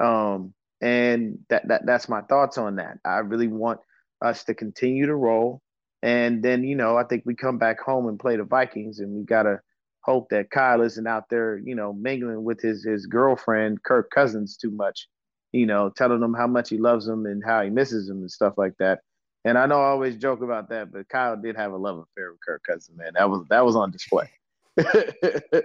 Um, and that, that that's my thoughts on that. I really want us to continue to roll. And then, you know, I think we come back home and play the Vikings, and we gotta hope that Kyle isn't out there, you know, mingling with his his girlfriend Kirk Cousins too much, you know, telling him how much he loves him and how he misses him and stuff like that. And I know I always joke about that, but Kyle did have a love affair with Kirk Cousins, man. That was that was on display. <laughs> yeah.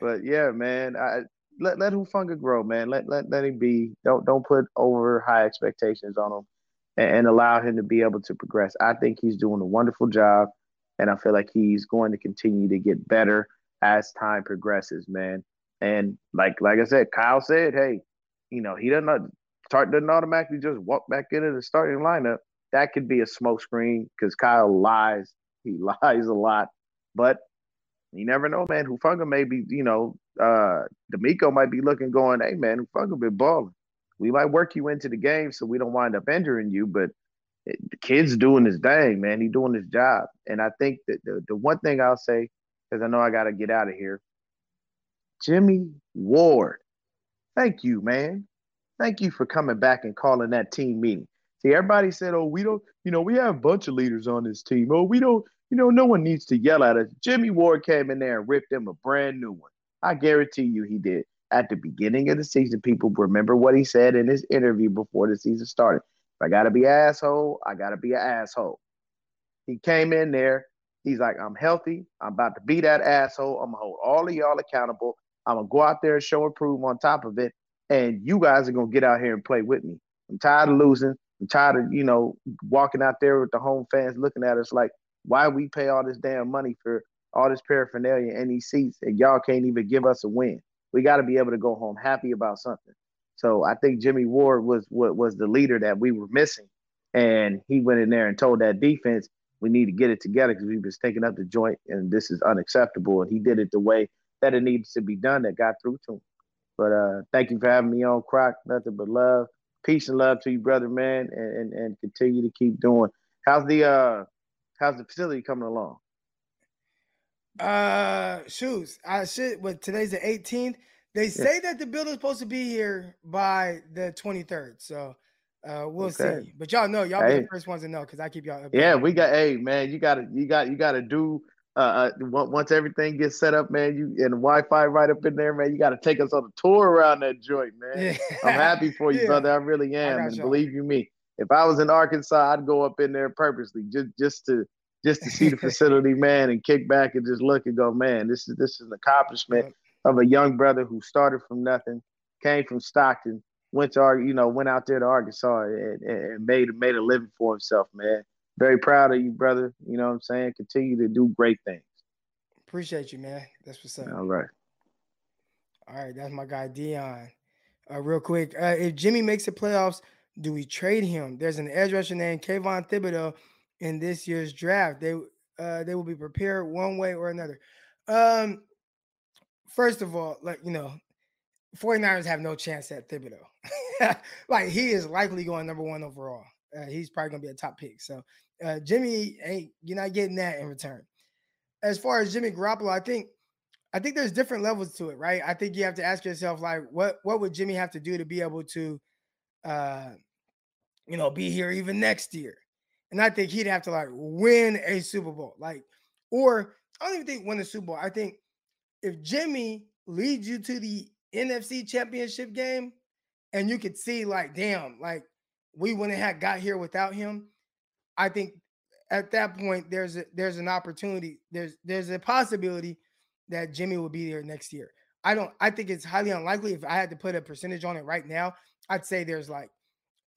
But yeah, man, I let let Hufanga grow, man. Let let let him be. Don't don't put over high expectations on him and, and allow him to be able to progress. I think he's doing a wonderful job, and I feel like he's going to continue to get better as time progresses, man. And like like I said, Kyle said, hey, you know, he doesn't start doesn't automatically just walk back into the starting lineup. That could be a smokescreen because Kyle lies. He <laughs> lies a lot, but you never know, man. Hufanga may be, you know, uh DeMeco might be looking, going, hey, man, Hufanga been balling we might work you into the game so we don't wind up injuring you, but the kid's doing his thing, man. He's doing his job. And I think that the, the one thing I'll say, because I know I got to get out of here, Jimmy Ward, thank you, man. Thank you for coming back and calling that team meeting. See, everybody said, oh, we don't, you know, we have a bunch of leaders on this team. Oh, we don't, you know, no one needs to yell at us. Jimmy Ward came in there and ripped him a brand new one. I guarantee you he did at the beginning of the season, people remember what he said in his interview before the season started. If I gotta be asshole, I gotta be an asshole. He came in there, He's like, I'm healthy. I'm about to be that asshole. I'm gonna hold all of y'all accountable. I'm gonna go out there and show and prove on top of it. And you guys are gonna get out here and play with me. I'm tired of losing. I'm tired of, you know, walking out there with the home fans looking at us like, why we pay all this damn money for all this paraphernalia and these seats and y'all can't even give us a win. We got to be able to go home happy about something. So I think Jimmy Ward was what was the leader that we were missing. And he went in there and told that defense, we need to get it together because we've been stinking up the joint and this is unacceptable. And he did it the way that it needs to be done that got through to him. But uh, thank you for having me on, Croc. Nothing but love. Peace and love to you, brother, man, and, and, and continue to keep doing. How's the uh how's the facility coming along? Uh shoes. I should but today's the 18th. They say that the building's supposed to be here by the 23rd. So uh we'll Okay. see. But y'all know, y'all be the first ones to know because I keep y'all updated. Yeah, we got. Hey, man, you got to, you got, you got to do. Uh, uh, once everything gets set up, man, you and Wi-Fi right up in there, man. You got to take us on a tour around that joint, man. Yeah. I'm happy for you, <laughs> Yeah. brother. I really am, got and believe you me, if I was in Arkansas, I'd go up in there purposely just just to just to see the <laughs> facility, man, and kick back and just look and go, man, this is this is an accomplishment of a young brother who started from nothing, came from Stockton, went to you know went out there to Arkansas and, and and made made a living for himself, man. Very proud of you, brother. You know what I'm saying? Continue to do great things. Appreciate you, man. That's what's up. All right. All right, that's my guy Dion. Uh, real quick, uh, if Jimmy makes the playoffs, do we trade him? There's an edge rusher named Kayvon Thibodeaux in this year's draft. They uh, they will be prepared one way or another. Um, first of all, like you know, 49ers have no chance at Thibodeaux. <laughs> like he is likely going number one overall. Uh, he's probably gonna be a top pick. So uh, Jimmy ain't you're not getting that in return. As far as Jimmy Garoppolo, I think I think there's different levels to it, right? I think you have to ask yourself, like, what what would Jimmy have to do to be able to, uh, you know, be here even next year? And I think he'd have to like win a Super Bowl, like, or I don't even think win a Super Bowl. I think if Jimmy leads you to the NFC Championship game, and you could see, like, damn, like we wouldn't have got here without him. I think at that point there's a there's an opportunity. There's there's a possibility that Jimmy will be there next year. I don't. I think it's highly unlikely. If I had to put a percentage on it right now, I'd say there's like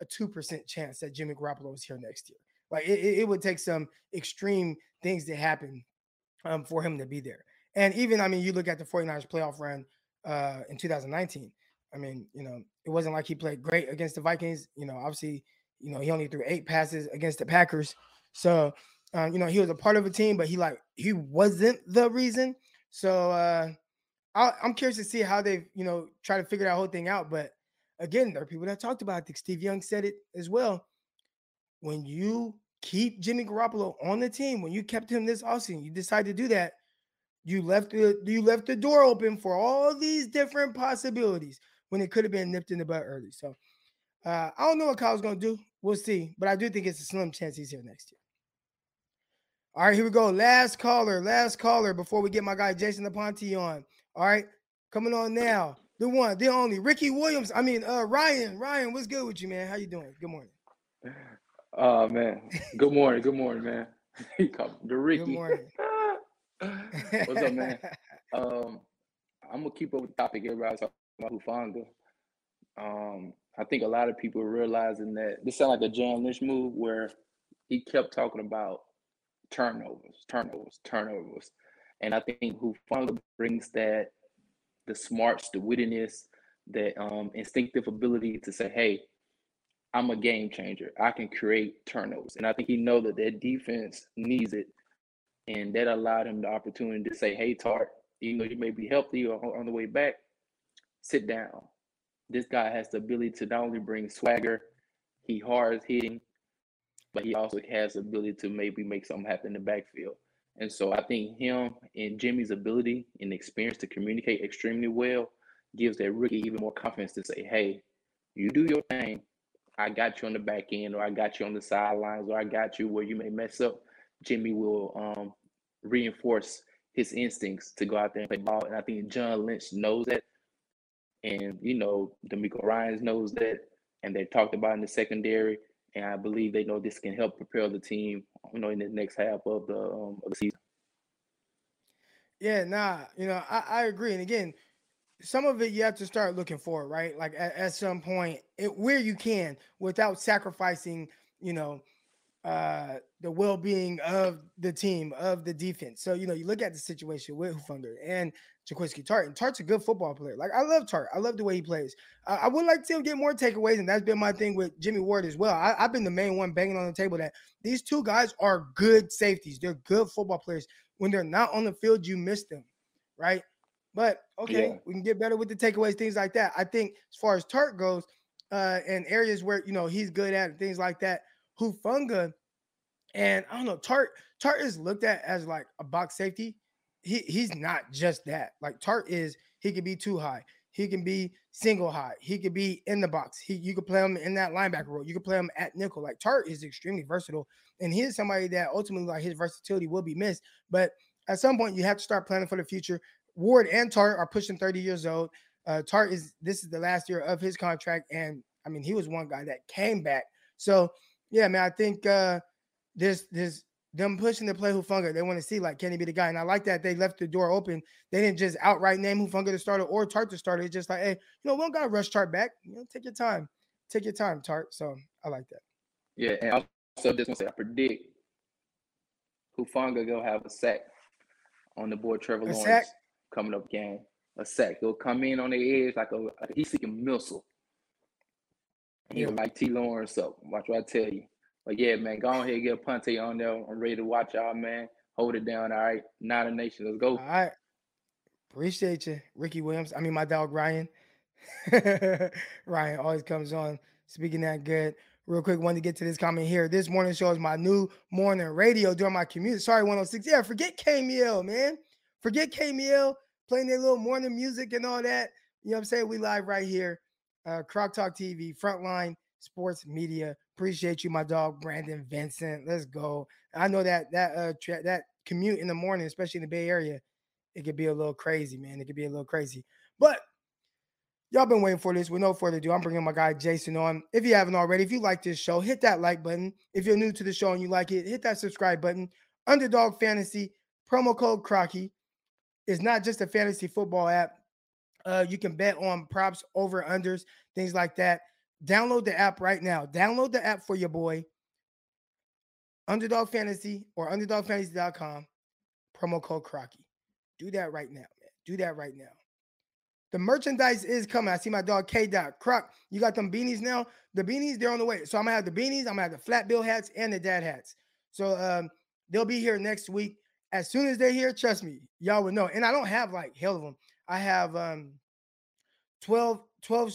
a two percent chance that Jimmy Garoppolo is here next year. Like it, it, it would take some extreme things to happen um, for him to be there. And even I mean, you look at the 49ers playoff run uh, in 2019. I mean, you know, it wasn't like he played great against the Vikings. You know, obviously, you know, he only threw eight passes against the Packers. So, uh, you know, he was a part of a team, but he like he wasn't the reason. So uh, I, I'm curious to see how they, you know, try to figure that whole thing out. But again, there are people that talked about. It. Steve Young said it as well. When you keep Jimmy Garoppolo on the team, when you kept him this offseason, you decide to do that. You left the you left the door open for all these different possibilities when it could have been nipped in the butt early. So uh, I don't know what Kyle's gonna do. We'll see, but I do think it's a slim chance he's here next year. All right, here we go. Last caller, last caller before we get my guy Jason Aponte on. All right, coming on now. The one, the only, Ricky Williams. I mean, uh, Ryan. Ryan, what's good with you, man? How you doing? Good morning. Oh man. Good morning. Good morning, man. <laughs> The Ricky. Good morning. <laughs> What's up, man? <laughs> Um, I'm gonna keep up with the topic. Everybody's Hufanga. Um, I think a lot of people are realizing that this sounds like a John Lynch move where he kept talking about turnovers, turnovers, turnovers, and I think Hufanga brings that the smarts, the wittiness, that um, instinctive ability to say, "Hey, I'm a game changer. I can create turnovers," and I think he know that their defense needs it, and that allowed him the opportunity to say, "Hey, Tartt, even though you may be healthy or on the way back, sit down. This guy has the ability to not only bring swagger, he hard hitting, but he also has the ability to maybe make something happen in the backfield. And so I think him and Jimmy's ability and experience to communicate extremely well gives that rookie even more confidence to say, hey, you do your thing. I got you on the back end, or I got you on the sidelines, or I got you where you may mess up. Jimmy will um, reinforce his instincts to go out there and play ball. And I think John Lynch knows that. And, you know, DeMeco Ryans knows that. And they talked about in the secondary. And I believe they know this can help propel the team you know, in the next half of the um, of the season. Yeah, nah, you know, I, I agree. And again, some of it you have to start looking for, right? Like at, at some point, it, where you can without sacrificing, you know, uh the well-being of the team of the defense. So you know, you look at the situation with Hufanga and Jaquiski Tartt, and Tartt's a good football player. Like I love Tartt, I love the way he plays. Uh, I would like to see him get more takeaways, and that's been my thing with Jimmy Ward as well. I, I've been the main one banging on the table that these two guys are good safeties. They're good football players. When they're not on the field, you miss them, right? But okay, Yeah. we can get better with the takeaways, things like that. I think as far as Tartt goes, uh, and areas where you know he's good at and things like that, Hufanga, and I don't know, Tartt Tartt is looked at as like a box safety. He he's not just that. Like Tartt is, he could be too high, he can be single high, he could be in the box. He you could play him in that linebacker role, you could play him at nickel. Like Tartt is extremely versatile, and he is somebody that ultimately like his versatility will be missed. But at some point, you have to start planning for the future. Ward and Tartt are pushing 30 years old. Uh, Tartt is this is the last year of his contract, and I mean he was one guy that came back. So yeah, man, I think uh there's there's them pushing to play Hufanga. They want to see like can he be the guy? And I like that they left the door open. They didn't just outright name Hufanga the starter or Tartt the starter. It's just like, hey, you know, we don't gotta rush Tartt back. You know, take your time, take your time, Tartt. So I like that. Yeah, and also just want to say I predict Hufanga gonna have a sack on the board. Trevor A Lawrence sack? coming up game. A sack. He'll come in on the edge like a like he's seeking missile. Will like T Lawrence So Watch what I tell you. But yeah, man, go ahead get a Ponte on there. I'm ready to watch y'all, man. Hold it down. All right. Not a Nation, let's go. All right. Appreciate you, Ricky Williams. I mean, my dog Ryan. <laughs> Ryan always comes on speaking that good. Real quick, wanted to get to this comment here. This morning show is my new morning radio during my commute. Sorry, 106. Yeah, forget KMEL, man. Forget KMEL playing their little morning music and all that. You know what I'm saying? We live right here. Uh, Croc Talk TV, Frontline Sports Media. Appreciate you, my dog Brandon Vincent. Let's go. I know that that uh tra- that commute in the morning, especially in the Bay Area, it could be a little crazy, man. It could be a little crazy. But y'all been waiting for this. With no further ado, I'm bringing my guy Jason on. If you haven't already, if you like this show, hit that like button. If you're new to the show and you like it, hit that subscribe button. Underdog Fantasy promo code Crocky is not just a fantasy football app. Uh, you can bet on props, over unders, things like that. Download the app right now. Download the app for your boy. Underdog Fantasy or underdogfantasy.com. Promo code Crocky. Do that right now, man. Do that right now. The merchandise is coming. I see my dog K Dot Croc. You got them beanies now. The beanies, they're on the way. So I'm gonna have the beanies, I'm gonna have the flat bill hats and the dad hats. So um, they'll be here next week. As soon as they're here, trust me, y'all will know. And I don't have like hell of them. I have um 12, 12,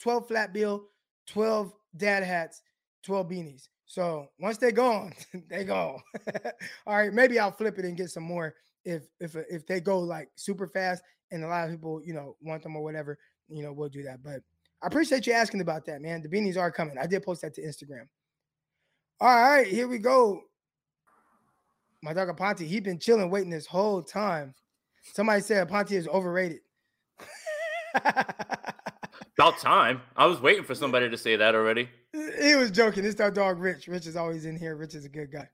12 flat bill, 12 dad hats, 12 beanies. So once they're gone, <laughs> they go. <laughs> All right, maybe I'll flip it and get some more if if if they go like super fast and a lot of people, you know, want them or whatever, you know, we'll do that. But I appreciate you asking about that, man. The beanies are coming. I did post that to Instagram. All right, here we go. My dog Aponte, he been chilling, waiting this whole time. Somebody said Aponte is overrated. <laughs> About time. I was waiting for somebody to say that already. he was joking. It's our dog Rich. Rich is always in here. Rich is a good guy.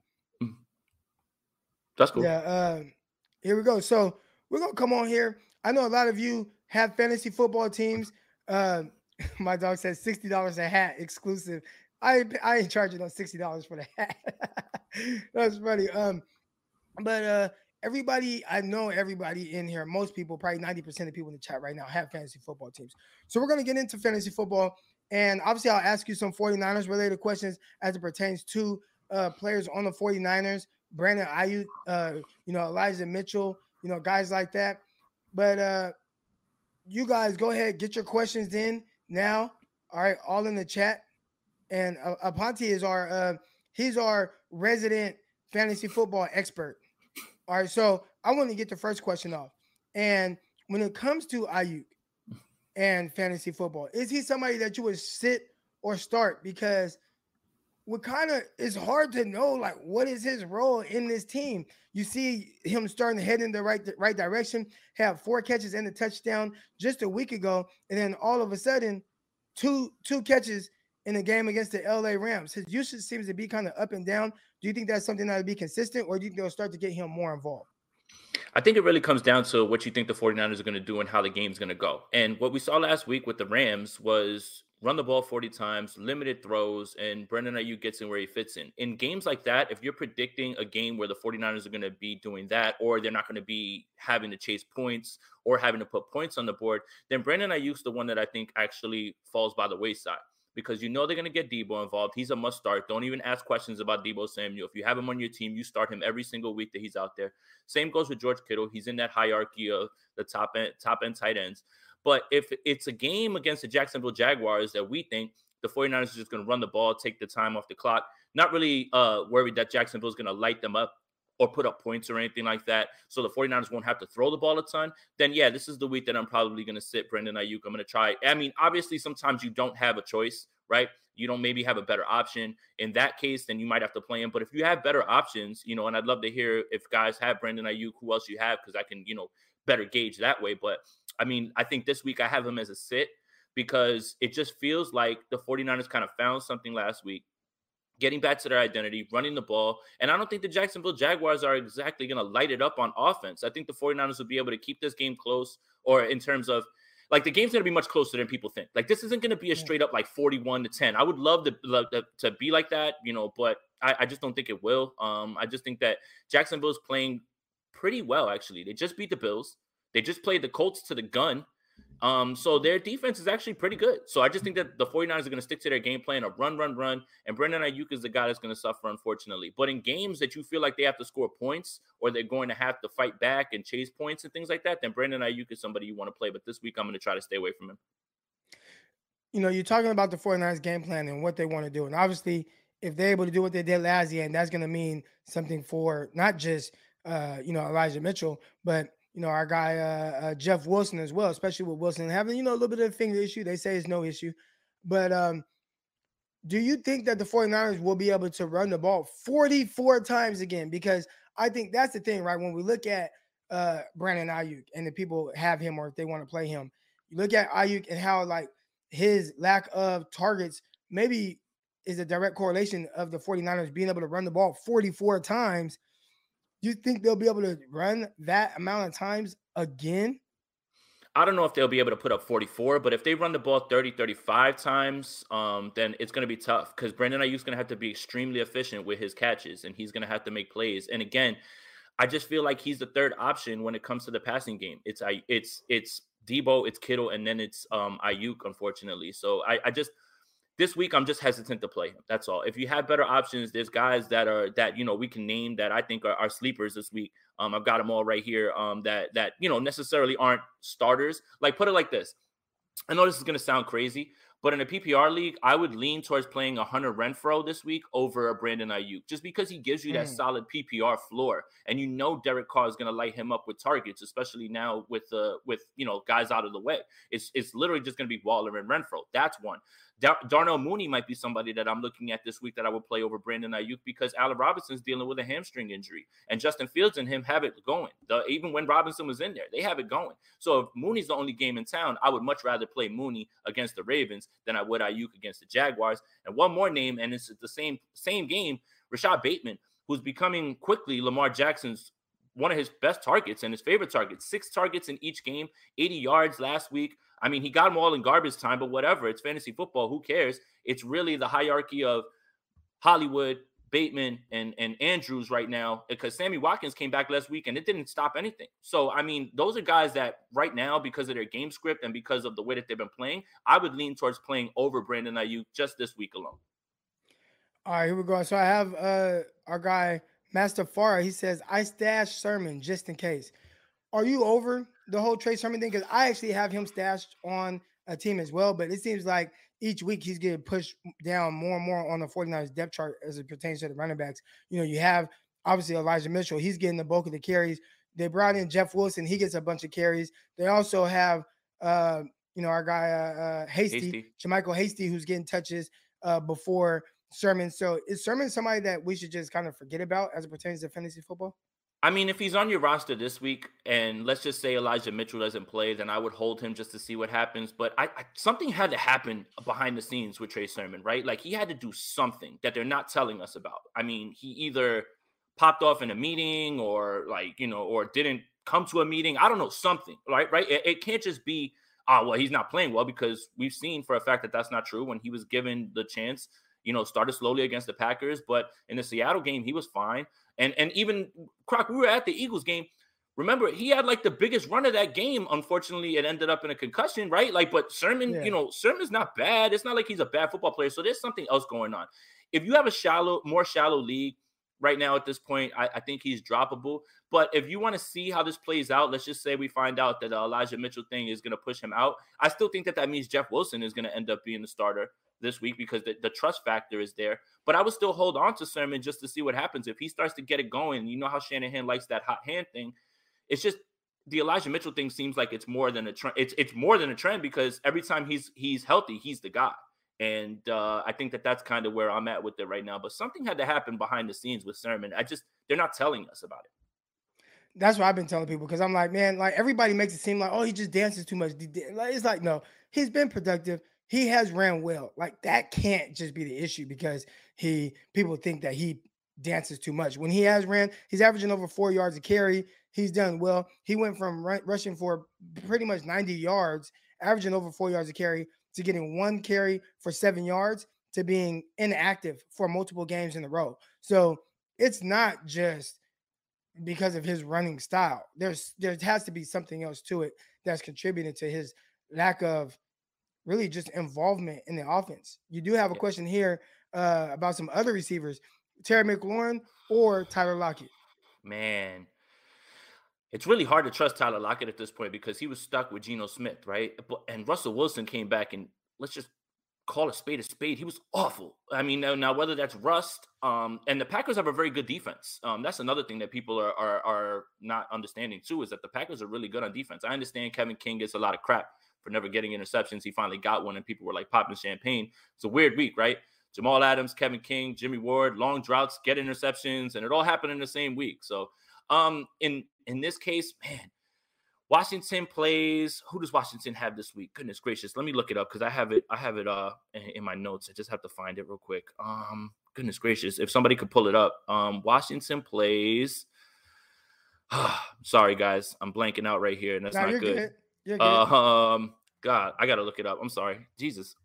That's cool. Yeah. Um, here we go. So we're gonna come on here. I know a lot of you have fantasy football teams. Um, <laughs> my dog says sixty dollars a hat exclusive. I I ain't charging no sixty dollars for the hat. <laughs> That's funny. Um, but uh, everybody I know, everybody in here, most people, probably ninety percent of people in the chat right now have fantasy football teams. So we're gonna get into fantasy football, and obviously I'll ask you some 49ers related questions as it pertains to uh, players on the 49ers. Brandon Aiyuk, uh, you know, Elijah Mitchell, you know, guys like that. But uh you guys go ahead, get your questions in now. All right, all in the chat. And uh, Aponte is our uh he's our resident fantasy football expert. All right, so I want to get the first question off. And when it comes to Aiyuk and fantasy football, is he somebody that you would sit or start? Because what kind of it's hard to know like what is his role in this team. You see him starting to head in the right right direction, have four catches and a touchdown just a week ago, and then all of a sudden, two two catches in a game against the LA Rams. His usage seems to be kind of up and down. Do you think that's something that'll be consistent, or do you think they'll start to get him more involved? I think it really comes down to what you think the 49ers are going to do and how the game's going to go. And what we saw last week with the Rams was run the ball 40 times, limited throws, and Brandon Aiyuk gets in where he fits in. In games like that, if you're predicting a game where the 49ers are going to be doing that, or they're not going to be having to chase points or having to put points on the board, then Brandon Aiyuk's the one that I think actually falls by the wayside because you know they're going to get Deebo involved. He's a must start. Don't even ask questions about Deebo Samuel. If you have him on your team, you start him every single week that he's out there. Same goes with George Kittle. He's in that hierarchy of the top end, top end tight ends. But if it's a game against the Jacksonville Jaguars that we think the 49ers are just going to run the ball, take the time off the clock, not really uh, worried that Jacksonville is going to light them up or put up points or anything like that. So the 49ers won't have to throw the ball a ton. Then, yeah, this is the week that I'm probably going to sit Brandon Aiyuk. I'm going to try. I mean, obviously, sometimes you don't have a choice, right? You don't maybe have a better option. In that case, then you might have to play him. But if you have better options, you know, and I'd love to hear if guys have Brandon Aiyuk, who else you have, because I can, you know, better gauge that way. But I mean, I think this week I have him as a sit because it just feels like the 49ers kind of found something last week, getting back to their identity, running the ball. And I don't think the Jacksonville Jaguars are exactly going to light it up on offense. I think the 49ers will be able to keep this game close, or in terms of like the game's going to be much closer than people think. Like this isn't going to be a straight up like 41 to 10. I would love to love to, to be like that, you know, but I, I just don't think it will. Um, I just think that Jacksonville's playing pretty well, actually. They just beat the Bills. They just played the Colts to the gun. Um, so their defense is actually pretty good. So I just think that the 49ers are going to stick to their game plan of run, run, run. And Brandon Aiyuk is the guy that's going to suffer, unfortunately. But in games that you feel like they have to score points or they're going to have to fight back and chase points and things like that, then Brandon Aiyuk is somebody you want to play. But this week, I'm going to try to stay away from him. You know, you're talking about the 49ers game plan and what they want to do. And obviously, if they're able to do what they did last year, and that's going to mean something for not just, uh, you know, Elijah Mitchell, but – you know, our guy uh, uh, Jeff Wilson as well, especially with Wilson having, you know, a little bit of a finger issue. They say it's no issue. But um, do you think that the 49ers will be able to run the ball 44 times again? Because I think that's the thing, right? When we look at uh, Brandon Aiyuk and the people have him or if they want to play him, you look at Aiyuk and how like his lack of targets maybe is a direct correlation of the 49ers being able to run the ball 44 times – you think they'll be able to run that amount of times again? I don't know if they'll be able to put up 44, but if they run the ball 30, 35 times, um, then it's going to be tough because Brandon Aiyuk's going to have to be extremely efficient with his catches and he's going to have to make plays. And again, I just feel like he's the third option when it comes to the passing game. It's I it's it's Deebo, it's Kittle, and then it's um Aiyuk, unfortunately. So I, I just – this week I'm just hesitant to play him. That's all. If you have better options, there's guys that are that you know we can name that I think are, are sleepers this week. Um, I've got them all right here. Um, that that you know necessarily aren't starters. Like put it like this. I know this is gonna sound crazy, but in a PPR league, I would lean towards playing a Hunter Renfrow this week over a Brandon Aiyuk, just because he gives you that mm. solid PPR floor, and you know Derek Carr is going to light him up with targets, especially now with uh with you know guys out of the way. It's it's literally just going to be Waller and Renfrow. That's one. Dar- Darnell Mooney might be somebody that I'm looking at this week that I would play over Brandon Aiyuk because Allen Robinson's dealing with a hamstring injury, and Justin Fields and him have it going. The, even when Robinson was in there, they have it going. So if Mooney's the only game in town, I would much rather play Mooney against the Ravens than I would Aiyuk against the Jaguars. And one more name, and it's the same same game, Rashod Bateman, who's becoming quickly Lamar Jackson's one of his best targets and his favorite targets. Six targets in each game, 80 yards last week. I mean, he got them all in garbage time, but whatever. It's fantasy football. Who cares? It's really the hierarchy of Hollywood, Bateman, and and Andrews right now because Sammy Watkins came back last week and it didn't stop anything. So I mean, those are guys that right now, because of their game script and because of the way that they've been playing, I would lean towards playing over Brandon Aiyuk just this week alone. All right, here we go. So I have uh our guy Master Farah. He says I stashed Sermon just in case. Are you over the whole Trey Sermon thing? Because I actually have him stashed on a team as well, but it seems like each week he's getting pushed down more and more on the 49ers depth chart as it pertains to the running backs. You know, you have obviously Elijah Mitchell, he's getting the bulk of the carries. They brought in Jeff Wilson, he gets a bunch of carries. They also have uh, you know, our guy uh, uh Hasty, Hasty. JaMycal Hasty, who's getting touches uh before Sermon. So is Sermon somebody that we should just kind of forget about as it pertains to fantasy football? I mean, if he's on your roster this week, and let's just say Elijah Mitchell doesn't play, then I would hold him just to see what happens. But I, I, something had to happen behind the scenes with Trey Sermon, right? Like he had to do something that they're not telling us about. I mean, he either popped off in a meeting, or like you know, or didn't come to a meeting. I don't know something, right? Right? It, it can't just be, oh well, he's not playing well because we've seen for a fact that that's not true. When he was given the chance, you know, started slowly against the Packers, but in the Seattle game, he was fine. And and even Croc, we were at the Eagles game. Remember, he had like the biggest run of that game. Unfortunately, it ended up in a concussion, right? Like, but Sermon, Yeah. you know, Sermon's not bad. It's not like he's a bad football player. So there's something else going on. If you have a shallow, more shallow league right now at this point, I, I think he's droppable. But if you want to see how this plays out, let's just say we find out that the Elijah Mitchell thing is going to push him out. I still think that that means Jeff Wilson is going to end up being the starter this week because the, the trust factor is there. But I would still hold on to Sermon just to see what happens. If he starts to get it going, you know how Shanahan likes that hot hand thing. It's just the Elijah Mitchell thing seems like it's more than a trend. It's it's more than a trend because every time he's he's healthy, he's the guy. And uh, I think that that's kind of where I'm at with it right now. But something had to happen behind the scenes with Sermon. I just they're not telling us about it. That's what I've been telling people because I'm like, man, like everybody makes it seem like, oh, he just dances too much. It's like, no, he's been productive. He has ran well. Like that can't just be the issue because he people think that he dances too much. When he has ran, he's averaging over four yards a carry. He's done well. He went from ru- rushing for pretty much 90 yards, averaging over four yards a carry, to getting one carry for seven yards to being inactive for multiple games in a row. So it's not just because of his running style. There's there has to be something else to it that's contributing to his lack of really just involvement in the offense. You do have a question here uh, about some other receivers, Terry McLaurin or Tyler Lockett. Man, it's really hard to trust Tyler Lockett at this point because he was stuck with Geno Smith, right? And Russell Wilson came back and let's just call a spade a spade. He was awful. I mean, now, now whether that's rust, um, and the Packers have a very good defense. Um, that's another thing that people are, are are not understanding too is that the Packers are really good on defense. I understand Kevin King gets a lot of crap for never getting interceptions. He finally got one, and people were like popping champagne. It's a weird week, right? Jamal Adams, Kevin King, Jimmy Ward, long droughts, get interceptions, and it all happened in the same week. So, um, in in this case, man, Washington plays. Who does Washington have this week? Goodness gracious, let me look it up because I have it. I have it uh in, in my notes. I just have to find it real quick. Um, goodness gracious, if somebody could pull it up. Um, Washington plays. <sighs> Sorry, guys, I'm blanking out right here, and that's Nah, not good. good. Good. Um, God, I gotta look it up. I'm sorry, Jesus.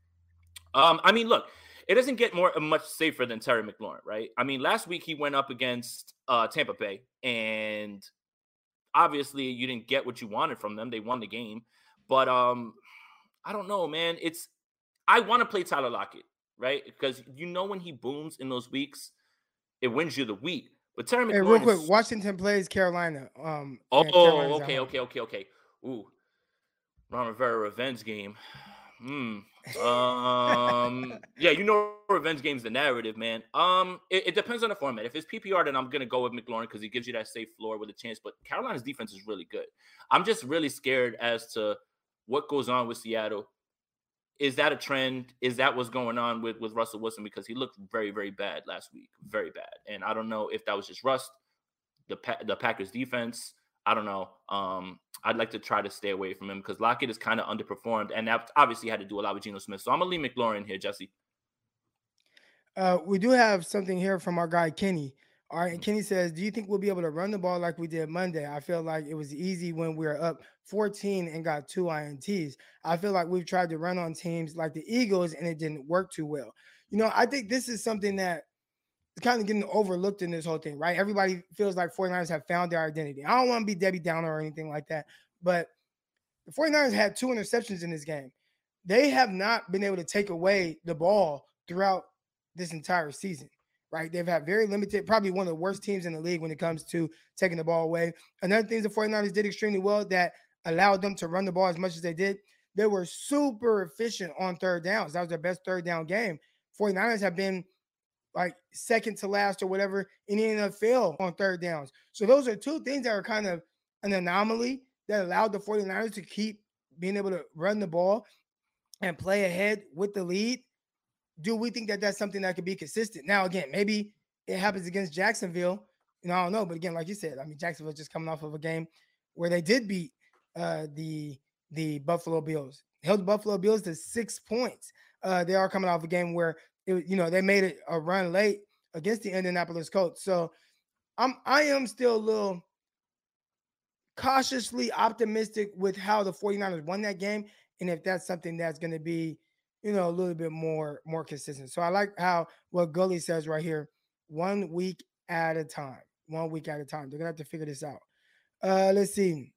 Um, I mean, look, it doesn't get more much safer than Terry McLaurin, right? I mean, last week he went up against uh Tampa Bay, and obviously you didn't get what you wanted from them. They won the game, but um, I don't know, man. It's I want to play Tyler Lockett, right? Because you know when he booms in those weeks, it wins you the week. But Terry McLaurin, Hey, real quick, is- Washington plays Carolina. Um, Oh, Carolina's okay, okay, okay, okay. Ooh, Ron Rivera revenge game. Hmm. Um. yeah, you know, revenge game's the narrative, man. Um. It, it depends on the format. If it's PPR, then I'm gonna go with McLaurin because he gives you that safe floor with a chance. But Carolina's defense is really good. I'm just really scared as to what goes on with Seattle. Is that a trend? Is that what's going on with with Russell Wilson? Because he looked very, very bad last week, very bad. And I don't know if that was just rust, the Pa- the Packers defense. I don't know. Um, I'd like to try to stay away from him because Lockett is kind of underperformed, and that obviously had to do a lot with Geno Smith. So I'm gonna leave McLaurin here, Jesse. Uh, we do have something here from our guy Kenny. All Mm-hmm. and Kenny says, "Do you think we'll be able to run the ball like we did Monday? I feel like it was easy when we were up 14 and got two ints. I feel like we've tried to run on teams like the Eagles and it didn't work too well. You know, I think this is something that kind of getting overlooked in this whole thing, right? Everybody feels like 49ers have found their identity. I don't want to be Debbie Downer or anything like that, but the 49ers had two interceptions in this game. They have not been able to take away the ball throughout this entire season, right? They've had very limited, probably one of the worst teams in the league when it comes to taking the ball away. Another thing the 49ers did extremely well that allowed them to run the ball as much as they did, they were super efficient on third downs. That was their best third down game. 49ers have been like second to last or whatever in the NFL on third downs. So those are two things that are kind of an anomaly that allowed the 49ers to keep being able to run the ball and play ahead with the lead. Do we think that that's something that could be consistent? Now, again, maybe it happens against Jacksonville You know, I don't know, but again, like you said, I mean, Jacksonville just coming off of a game where they did beat uh, the the Buffalo Bills, held the Buffalo Bills to six points. Uh, they are coming off a game where it, you know they made it a run late against the Indianapolis Colts. So I'm I am still a little cautiously optimistic with how the 49ers won that game and if that's something that's going to be you know a little bit more more consistent. So i like how what gully says right here one week at a time one week at a time. They're gonna have to figure this out. Uh let's see.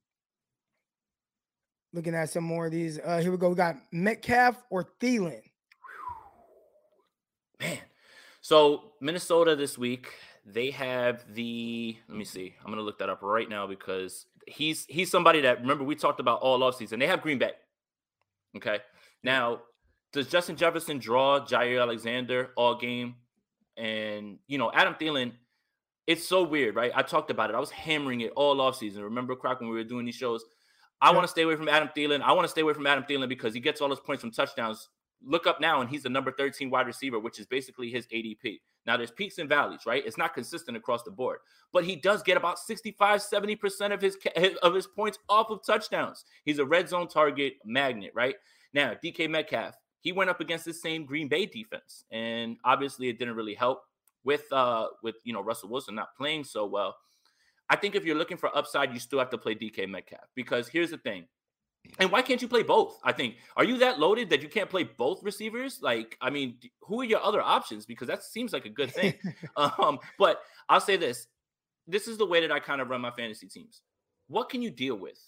Looking at some more of these uh here we go. We got metcalf or Thielen Man. So Minnesota this week, they have the let me see. I'm gonna look that up right now because he's he's somebody that remember we talked about all offseason. They have Green Bay. Okay. Now, does Justin Jefferson draw Jaire Alexander all game? And you know, Adam Thielen, it's so weird, right? I talked about it. I was hammering it all offseason. Remember, Crack, when we were doing these shows? I Yep. want to stay away from Adam Thielen. I want to stay away from Adam Thielen because he gets all his points from touchdowns. Look up now, and he's the number 13 wide receiver, which is basically his ADP. Now, there's peaks and valleys, right? It's not consistent across the board, but he does get about 65, 70% of his of his points off of touchdowns. He's a red zone target magnet, right? Now, DK Metcalf, he went up against the same Green Bay defense, and obviously it didn't really help with uh with you know Russell Wilson not playing so well. I think if you're looking for upside, you still have to play DK Metcalf because here's the thing. And why can't you play both? I think. Are you that loaded that you can't play both receivers? Like, I mean, who are your other options? Because that seems like a good thing. <laughs> um, but I'll say this: this is the way that I kind of run my fantasy teams. What can you deal with?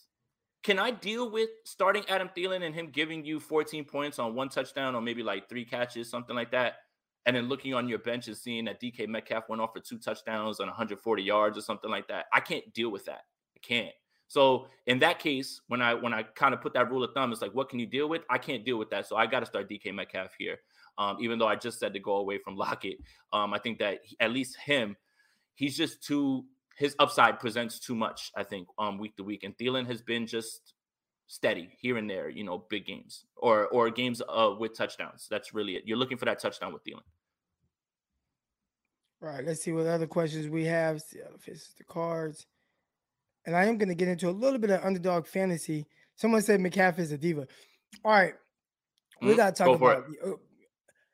Can I deal with starting Adam Thielen and him giving you 14 points on one touchdown or maybe like three catches, something like that? And then looking on your bench and seeing that DK Metcalf went off for two touchdowns and 140 yards or something like that. I can't deal with that. I can't. So in that case, when I when I kind of put that rule of thumb, it's like, what can you deal with? I can't deal with that. So I got to start DK Metcalf here. Um, even though I just said to go away from <laughs> Lockett, um, I think that he- at least him, he's just too his upside presents too much. I think um week to week, and Thielen has been just steady here and there. You know, big games or or games uh with touchdowns. That's really it. You're looking for that touchdown with Thielen. All right, let's see what other questions we have. Seattle faces the cards. And I am going to get into a little bit of underdog fantasy. Someone said McCaffrey is a diva. All right, we Mhm, got to talk for about. the- uh,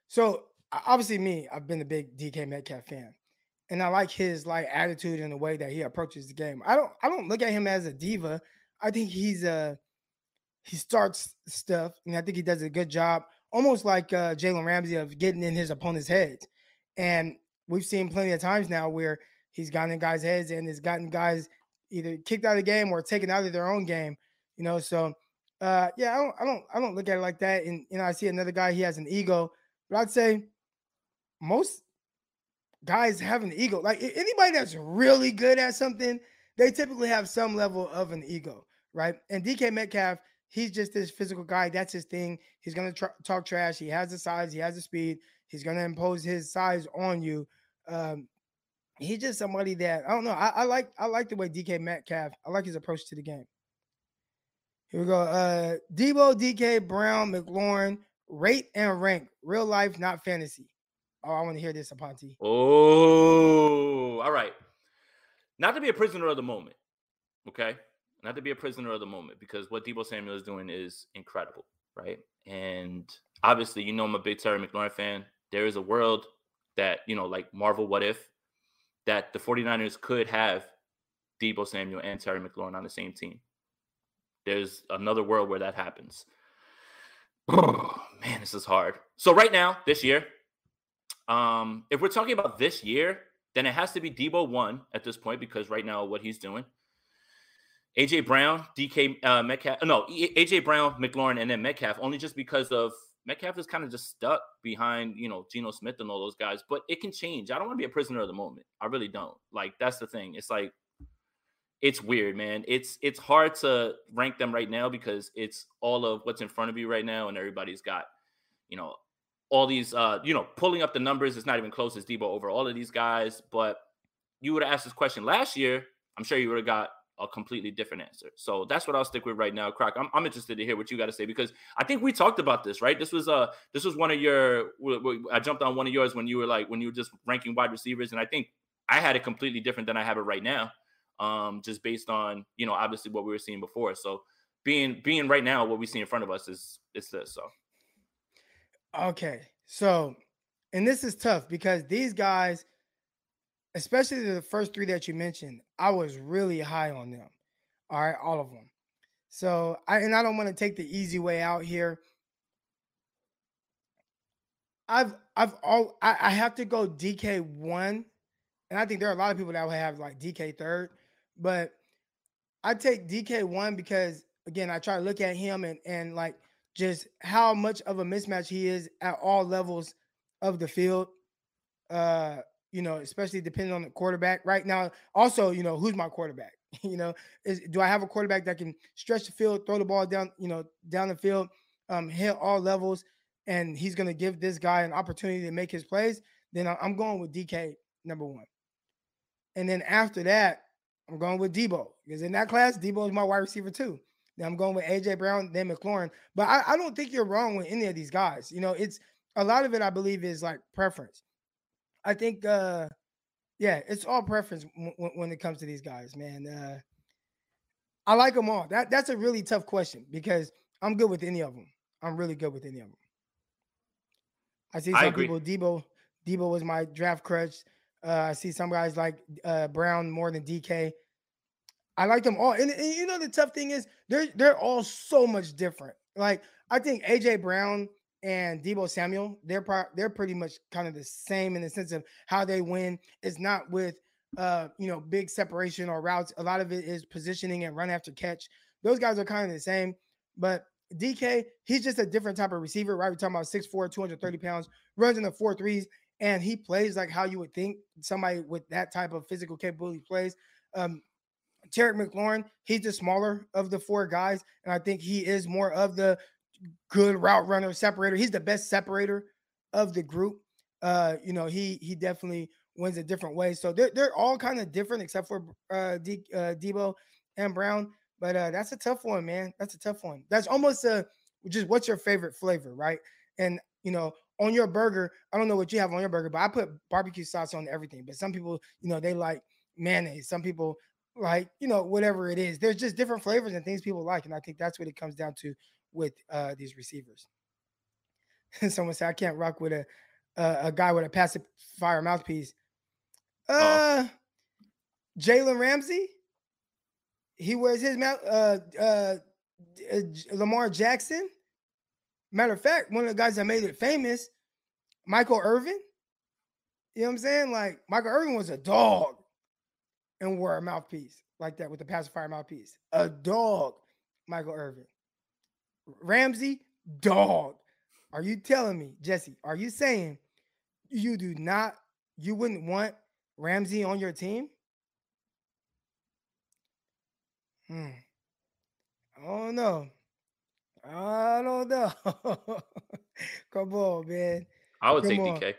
So obviously, me, I've been a big DK Metcalf fan, and I like his like attitude and the way that he approaches the game. I don't, I don't look at him as a diva. I think he's a he starts stuff, and I think he does a good job, almost like uh, Jalen Ramsey of getting in his opponent's heads. And we've seen plenty of times now where he's gotten in guys' heads and has gotten guys either kicked out of the game or taken out of their own game. You know, so uh, yeah, I don't, I don't, I don't look at it like that. And you know, I see another guy, he has an ego, but I'd say most guys have an ego. Like anybody that's really good at something, they typically have some level of an ego, right? And DK Metcalf, he's just this physical guy. That's his thing. He's gonna talk trash. He has the size. He has the speed. He's gonna impose his size on you. Um, he's just somebody that I don't know. I, I like I like the way DK Metcalf. I like his approach to the game. Here we go. Uh, Deebo, DK, Brown, McLaurin, rate and rank. Real life, not fantasy. Oh, I want to hear this, Aponte. Oh, all right. Not to be a prisoner of the moment, okay? Not to be a prisoner of the moment because what Deebo Samuel is doing is incredible, right? And obviously, you know, I'm a big Terry McLaurin fan. There is a world that, you know, like Marvel What If, that the 49ers could have Deebo Samuel and Terry McLaurin on the same team. There's another world where that happens. <sighs> man, this is hard. So right now, this year, um, if we're talking about this year, then it has to be Deebo one at this point because right now what he's doing. AJ Brown, DK uh, Metcalf, no, AJ Brown, McLaurin, and then Metcalf only just because of Metcalf is kind of just stuck behind you know Geno Smith and all those guys. But it can change. I don't want to be a prisoner of the moment. I really don't. Like that's the thing. It's like it's weird, man. It's it's hard to rank them right now because it's all of what's in front of you right now, and everybody's got, you know, all these uh, you know, pulling up the numbers, it's not even close as Deebo over all of these guys. But you would have asked this question last year, I'm sure you would have got a completely different answer. So that's what I'll stick with right now. Croc, I'm, I'm interested to hear what you got to say because I think we talked about this, right? This was uh this was one of your I jumped on one of yours when you were like when you were just ranking wide receivers, and I think I had it completely different than I have it right now. Um, just based on you know obviously what we were seeing before. So being being right now what we see in front of us is is this. So Okay. So, and this is tough because these guys, especially the first three that you mentioned, I was really high on them. All right, all of them. So, I and I don't want to take the easy way out here. I've I've all I, I have to go DK one, and I think there are a lot of people that would have like DK third, but I take DK one because again I try to look at him and and like just how much of a mismatch he is at all levels of the field. Uh, you know, especially depending on the quarterback. Right now, also, you know, who's my quarterback? <laughs> you know, is do I have a quarterback that can stretch the field, throw the ball down, you know, down the field, um, hit all levels, and he's gonna give this guy an opportunity to make his plays? Then I'm going with DK number one. And then after that, I'm going with Deebo because in that class, Deebo is my wide receiver too. Then I'm going with AJ Brown, then McLaurin. But I, I don't think you're wrong with any of these guys. You know, it's a lot of it, I believe, is like preference. I think, uh, yeah, it's all preference w- w- when it comes to these guys, man. Uh, I like them all. That that's a really tough question because I'm good with any of them. I'm really good with any of them. I see some agree. people. Deebo, Deebo was my draft crush. Uh, I see some guys like uh, Brown more than DK. I like them all, and, and you know the tough thing is they're they're all so much different. Like I think AJ Brown and Deebo Samuel, they're pro- they're pretty much kind of the same in the sense of how they win. It's not with uh you know big separation or routes. A lot of it is positioning and run after catch. Those guys are kind of the same, but DK, he's just a different type of receiver, right? We're talking about 6'4, 230 pounds, runs in the four threes, and he plays like how you would think somebody with that type of physical capability plays. Um, Terry McLaurin, he's the smaller of the four guys, and I think he is more of the good route runner separator. He's the best separator of the group. Uh, you know, he he definitely wins a different way. So they're they're all kind of different except for uh, D, uh Deebo and Brown. But uh that's a tough one, man. That's a tough one. That's almost a just what's your favorite flavor, right? And you know, on your burger, I don't know what you have on your burger, but I put barbecue sauce on everything. But some people, you know, they like mayonnaise. Some people like, you know, whatever it is. There's just different flavors and things people like. And I think that's what it comes down to with uh these receivers. <laughs> Someone said I can't rock with a a, a guy with a passive fire mouthpiece. Uh Jalen Ramsey. He wears his mouth. Uh, uh, uh, Lamar Jackson. Matter of fact, one of the guys that made it famous, Michael Irvin. You know what I'm saying? Like Michael Irvin was a dog and wore a mouthpiece like that with the pacifier mouthpiece. A dog, Michael Irvin. Ramsey, dog. Are you telling me, Jesse? Are you saying you do not, you wouldn't want Ramsey on your team? Hmm. I don't know. I don't know. <laughs> Come on, man. I would Come take on. DK.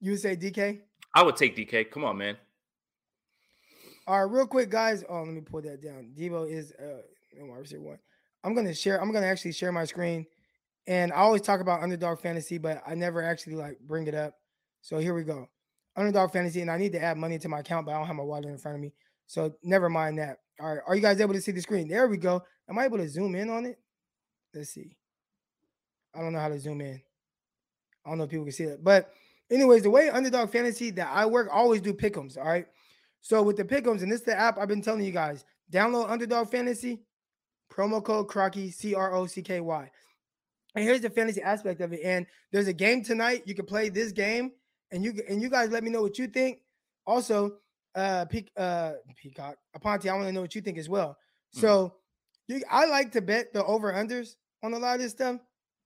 You would say DK? I would take DK. Come on, man. All right, real quick, guys. Oh, let me pull that down. Deebo is uh no, receiver one. I'm gonna share. I'm gonna actually share my screen, and I always talk about underdog fantasy, but I never actually like bring it up. So here we go. Underdog fantasy, and I need to add money to my account, but I don't have my wallet in front of me. So never mind that. All right, are you guys able to see the screen? There we go. Am I able to zoom in on it? Let's see. I don't know how to zoom in. I don't know if people can see it. But anyways, the way underdog fantasy that I work, always do pickums. All right. So with the pickums, and this is the app I've been telling you guys, download underdog fantasy, promo code Crocky, C-R-O-C-K-Y. And here's the fantasy aspect of it. And there's a game tonight. You can play this game, and you and you guys let me know what you think. Also, uh, Peak, uh, Peacock, Aponte, I want to know what you think as well. So, you, I like to bet the over unders on a lot of this stuff.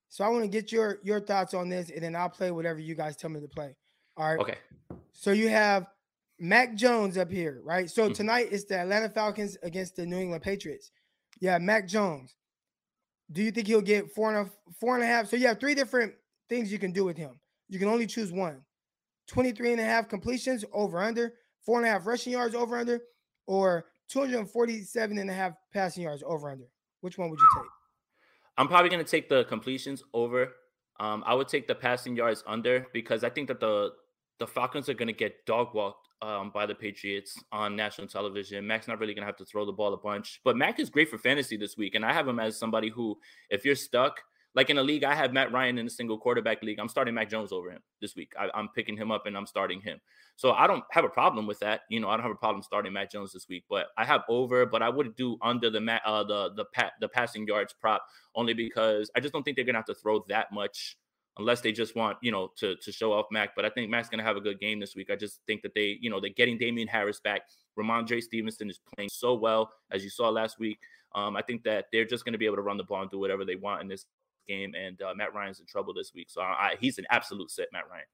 So I want to get your your thoughts on this, and then I'll play whatever you guys tell me to play. All right. Okay. So you have Mac Jones up here, right? So Mhm. tonight it's the Atlanta Falcons against the New England Patriots. Yeah, Mac Jones. Do you think he'll get four and a four and a half? So you have three different things you can do with him. You can only choose one. 23 and a half completions over under, four and a half rushing yards over under, or 247 and a half passing yards over under. Which one would you take? I'm probably to take the completions over. Um, I would take the passing yards under because I think that the the Falcons are to get dog walked um, by the Patriots on national television. Mac's not really gonna have to throw the ball a bunch, but Mac is great for fantasy this week, and I have him as somebody who, if you're stuck, like in a league, I have Matt Ryan in a single quarterback league. I'm starting Mac Jones over him this week. I, am picking him up and I'm starting him. So I don't have a problem with that. You know, I don't have a problem starting Mac Jones this week. But I have over, but I would do under the uh, the the pat the passing yards prop only because I just don't think they're gonna have to throw that much unless they just want, you know, to to show off Mac. But I think Mac's gonna have a good game this week. I just think that they, you know, they're getting Damien Harris back. Rhamondre Stevenson is playing so well as you saw last week. Um, I think that they're just going to be able to run the ball and do whatever they want in this game, and uh, Matt Ryan's in trouble this week. So I, he's an absolute set, Matt Ryan.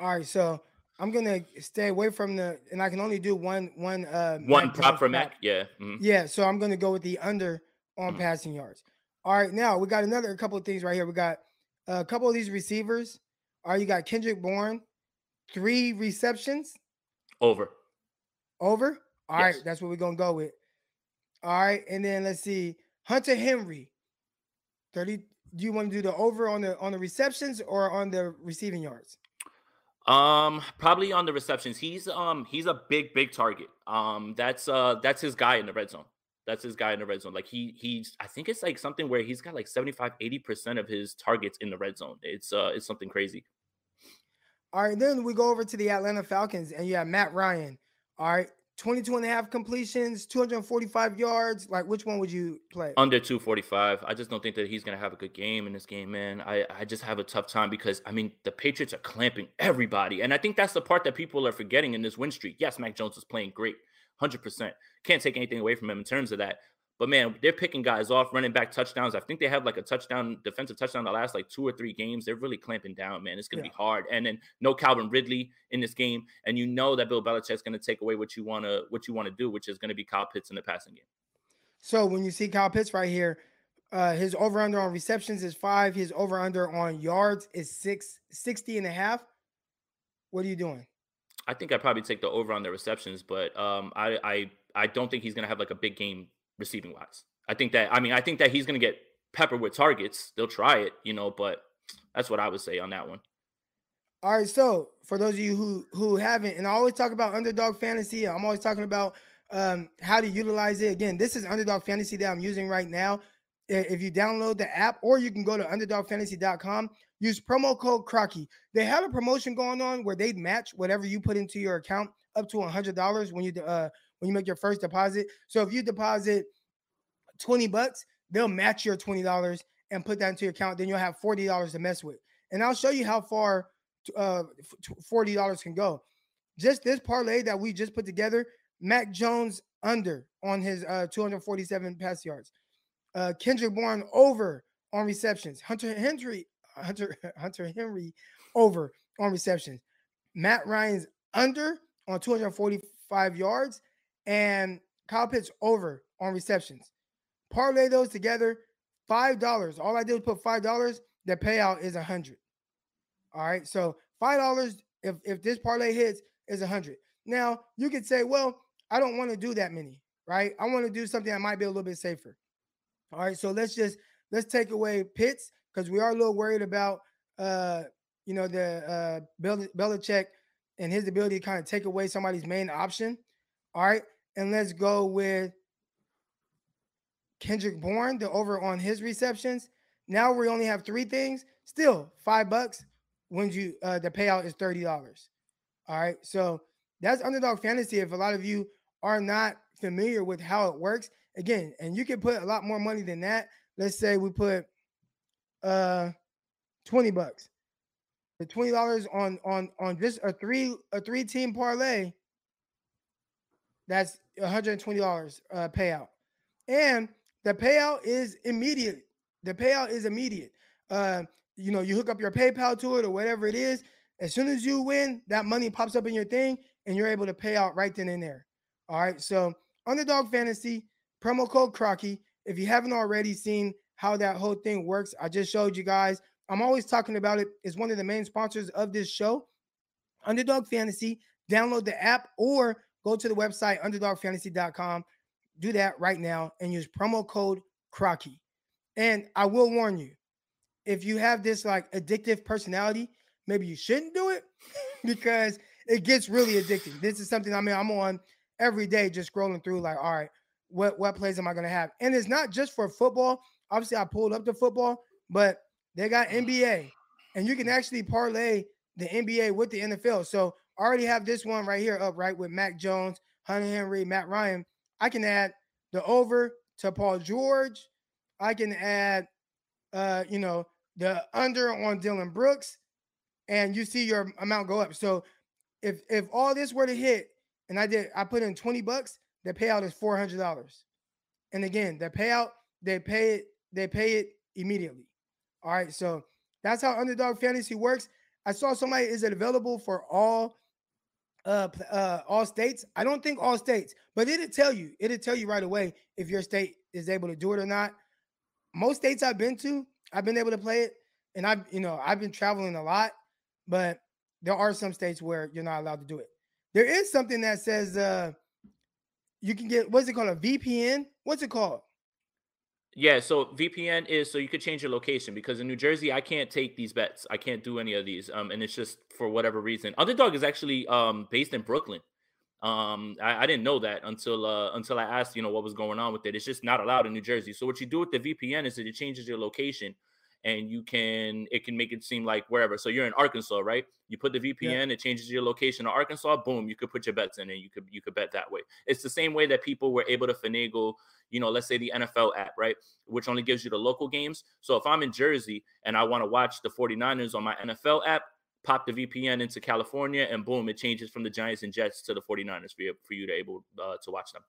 All right, so I'm gonna stay away from the, and I can only do one one uh one prop for Mac. Yeah, mm-hmm. yeah. So I'm gonna go with the under on mm-hmm. passing yards. All right, now we got another couple of things right here. We got a couple of these receivers. are you got Kendrick Bourne, three receptions. Over. Over. All yes. right, that's what we're gonna go with. All right, and then let's see, Hunter Henry, 30 do you want to do the over on the on the receptions or on the receiving yards? Um, probably on the receptions. He's um he's a big big target. Um, that's uh that's his guy in the red zone. That's his guy in the red zone. Like he he's I think it's like something where he's got like 75 80% of his targets in the red zone. It's uh it's something crazy. All right, then we go over to the Atlanta Falcons and you have Matt Ryan. All right, 22 and a half completions, 245 yards. Like, which one would you play? Under 245. I just don't think that he's going to have a good game in this game, man. I, I just have a tough time because, I mean, the Patriots are clamping everybody. And I think that's the part that people are forgetting in this win streak. Yes, Mac Jones is playing great, 100%. Can't take anything away from him in terms of that. But man, they're picking guys off, running back touchdowns. I think they have like a touchdown, defensive touchdown the last like two or three games. They're really clamping down, man. It's gonna yeah. be hard. And then no Calvin Ridley in this game, and you know that Bill Belichick's gonna take away what you wanna what you wanna do, which is gonna be Kyle Pitts in the passing game. So when you see Kyle Pitts right here, uh, his over under on receptions is five. His over under on yards is six, 60 and a half. What are you doing? I think I'd probably take the over on the receptions, but um, I I I don't think he's gonna have like a big game receiving wise. I think that I mean I think that he's going to get peppered with targets. They'll try it, you know, but that's what I would say on that one. All right, so for those of you who who haven't, and I always talk about underdog fantasy, I'm always talking about um, how to utilize it. Again, this is underdog fantasy that I'm using right now. If you download the app, or you can go to underdogfantasy.com, use promo code Crocky. They have a promotion going on where they'd match whatever you put into your account up to a $100 when you uh, when you make your first deposit. So if you deposit 20 bucks, they'll match your $20 and put that into your account. Then you'll have $40 to mess with. And I'll show you how far uh, $40 can go. Just this parlay that we just put together, Mac Jones under on his uh, 247 pass yards. Uh, Kendrick Bourne over on receptions. Hunter Henry, Hunter <laughs> Hunter Henry over on receptions. Matt Ryan's under on 245 yards and Kyle Pitts over on receptions. Parlay those together, five dollars. All I did was put five dollars. The payout is a hundred. All right, so five dollars if if this parlay hits is a hundred. Now you could say, well, I don't want to do that many, right? I want to do something that might be a little bit safer. All right, so let's just let's take away Pitts because we are a little worried about uh you know the uh Bel- Belichick and his ability to kind of take away somebody's main option. All right, and let's go with Kendrick Bourne, the over on his receptions. Now we only have three things. Still five bucks when you uh the payout is thirty dollars. All right, so that's underdog fantasy. If a lot of you are not familiar with how it works, again, and you can put a lot more money than that. Let's say we put uh 20 bucks. The $20 on on on just a three a three team parlay that's $120 uh, payout. And the payout is immediate. The payout is immediate. Uh, you know, you hook up your PayPal to it or whatever it is. As soon as you win, that money pops up in your thing and you're able to pay out right then and there. All right. So, Underdog Fantasy, promo code Crocky. If you haven't already seen how that whole thing works, I just showed you guys. I'm always talking about it. It's one of the main sponsors of this show. Underdog Fantasy. Download the app or go to the website underdogfantasy.com. Do that right now and use promo code Crocky. And I will warn you, if you have this like addictive personality, maybe you shouldn't do it <laughs> because it gets really addicting. This is something I mean I'm on every day, just scrolling through. Like, all right, what what plays am I gonna have? And it's not just for football. Obviously, I pulled up the football, but they got NBA, and you can actually parlay the NBA with the NFL. So already have this one right here up right with Mac Jones, Hunter Henry, Matt Ryan. I can add the over to Paul George. I can add, uh, you know, the under on Dillon Brooks, and you see your amount go up. So if if all this were to hit, and I did, I put in twenty bucks, the payout is four hundred dollars. And again, the payout they pay it they pay it immediately. All right, so that's how underdog fantasy works. I saw somebody is it available for all uh uh all states? I don't think all states, but it'll tell you, it'll tell you right away if your state is able to do it or not. Most states I've been to, I've been able to play it, and I've you know I've been traveling a lot, but there are some states where you're not allowed to do it. There is something that says uh you can get what's it called a VPN? What's it called? Yeah, so VPN is so you could change your location because in New Jersey I can't take these bets. I can't do any of these. Um, and it's just for whatever reason. Underdog is actually um based in Brooklyn. Um, I, I didn't know that until uh until I asked, you know, what was going on with it. It's just not allowed in New Jersey. So what you do with the VPN is that it changes your location and you can it can make it seem like wherever. So you're in Arkansas, right? You put the VPN, yeah. it changes your location to Arkansas. Boom, you could put your bets in, and you could you could bet that way. It's the same way that people were able to finagle, you know, let's say the NFL app, right, which only gives you the local games. So if I'm in Jersey and I want to watch the 49ers on my NFL app, pop the VPN into California, and boom, it changes from the Giants and Jets to the 49ers for you, for you to able uh, to watch them.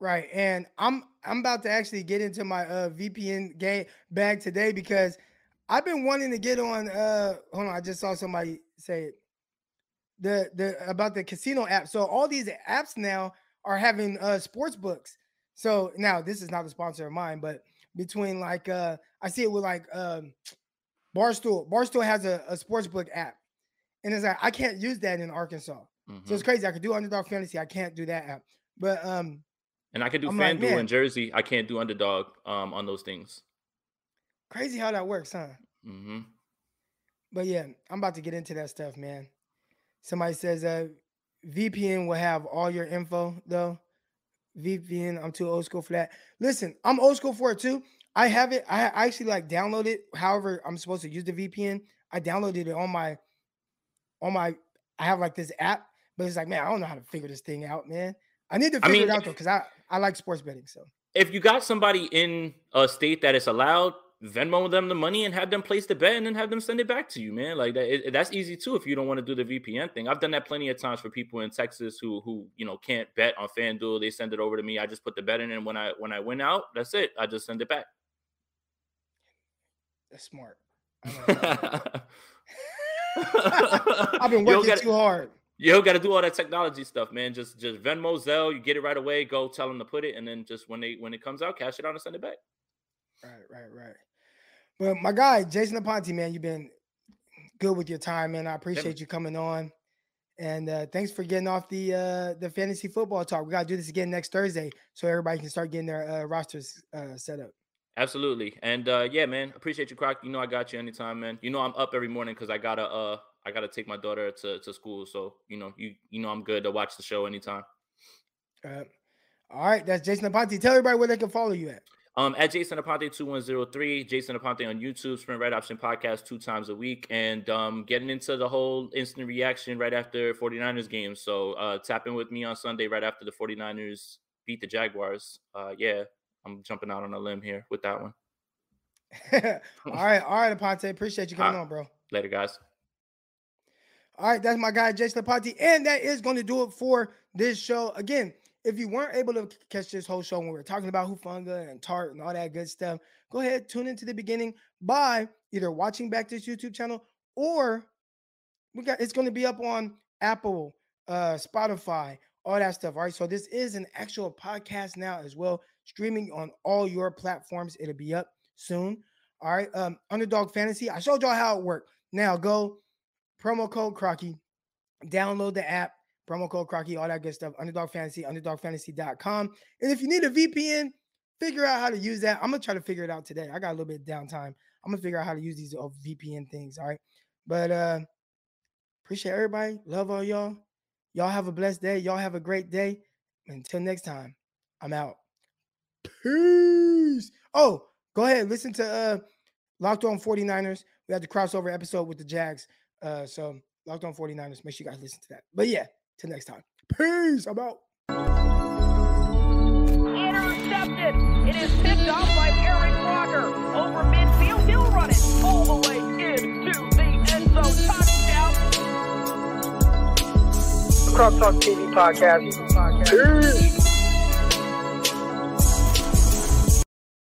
Right. And I'm I'm about to actually get into my uh VPN game bag today because I've been wanting to get on uh hold on, I just saw somebody say it. The the about the casino app. So all these apps now are having uh sports books. So now this is not a sponsor of mine, but between like uh I see it with like um Barstool. Barstool has a, a sports book app. And it's like I can't use that in Arkansas. Mm-hmm. So it's crazy. I could do underdog fantasy. I can't do that app. But um and I can do FanDuel like, in Jersey. I can't do underdog um, on those things. Crazy how that works, huh? Mm-hmm. But yeah, I'm about to get into that stuff, man. Somebody says uh VPN will have all your info though. VPN, I'm too old school for that. Listen, I'm old school for it too. I have it. I actually like download it. However, I'm supposed to use the VPN. I downloaded it on my on my. I have like this app, but it's like, man, I don't know how to figure this thing out, man. I need to figure I mean, it out though, because I I like sports betting. So if you got somebody in a state that is allowed, Venmo them the money and have them place the bet and then have them send it back to you, man. Like that, it, that's easy too if you don't want to do the VPN thing. I've done that plenty of times for people in Texas who who you know can't bet on FanDuel. They send it over to me. I just put the bet in, and when I when I win out, that's it. I just send it back. That's smart. <laughs> <laughs> I've been working too hard. You don't got to do all that technology stuff, man. Just just Venmo, Zelle, you get it right away. Go tell them to put it, and then just when they when it comes out, cash it out and send it back. Right, right, right. But my guy, Jason Aponte, man, you've been good with your time, man. I appreciate you coming on. And uh, thanks for getting off the uh, the fantasy football talk. We gotta do this again next Thursday so everybody can start getting their uh, rosters uh, set up. Absolutely. And uh, yeah, man, appreciate you, Croc. You know I got you anytime, man. You know I'm up every morning because I gotta uh I gotta take my daughter to, to school. So you know, you you know I'm good to watch the show anytime. Uh, all right, that's Jason Aponte. Tell everybody where they can follow you at. Um, at Jason Aponte 2103, Jason Aponte on YouTube, Sprint Red Option Podcast two times a week, and um, getting into the whole instant reaction right after 49ers game. So uh, tap in with me on Sunday right after the 49ers beat the Jaguars. Uh, yeah, I'm jumping out on a limb here with that one. <laughs> all right, all right, Aponte. Appreciate you coming on, bro. Later, guys. All right, that's my guy, Jason Aponte. And that is going to do it for this show. Again, if you weren't able to catch this whole show when we were talking about Hufanga and Tartt and all that good stuff, go ahead, tune into the beginning by either watching back this YouTube channel or we got it's going to be up on Apple, uh, Spotify, all that stuff. All right. So this is an actual podcast now as well, streaming on all your platforms. It'll be up soon. All right. Um, Underdog Fantasy. I showed y'all how it worked. Now go promo code Crocky. Download the app, promo code Crocky, all that good stuff. Underdog Fantasy, underdogfantasy.com. And if you need a VPN, figure out how to use that. I'm gonna try to figure it out today. I got a little bit of downtime. I'm gonna figure out how to use these VPN things. All right. But uh Appreciate everybody. Love all y'all. Y'all have a blessed day. Y'all have a great day. Until next time, I'm out. Peace. Oh, go ahead. Listen to uh Locked On 49ers. We had the crossover episode with the Jags. Uh, so Locked On 49ers. Make sure you guys listen to that. But yeah, till next time. Peace. I'm out. Intercepted. It is picked off by Eric Roger. Over midfield, he'll run it all the way into the end zone. Touchdown. Croc Talk TV podcast. Peace.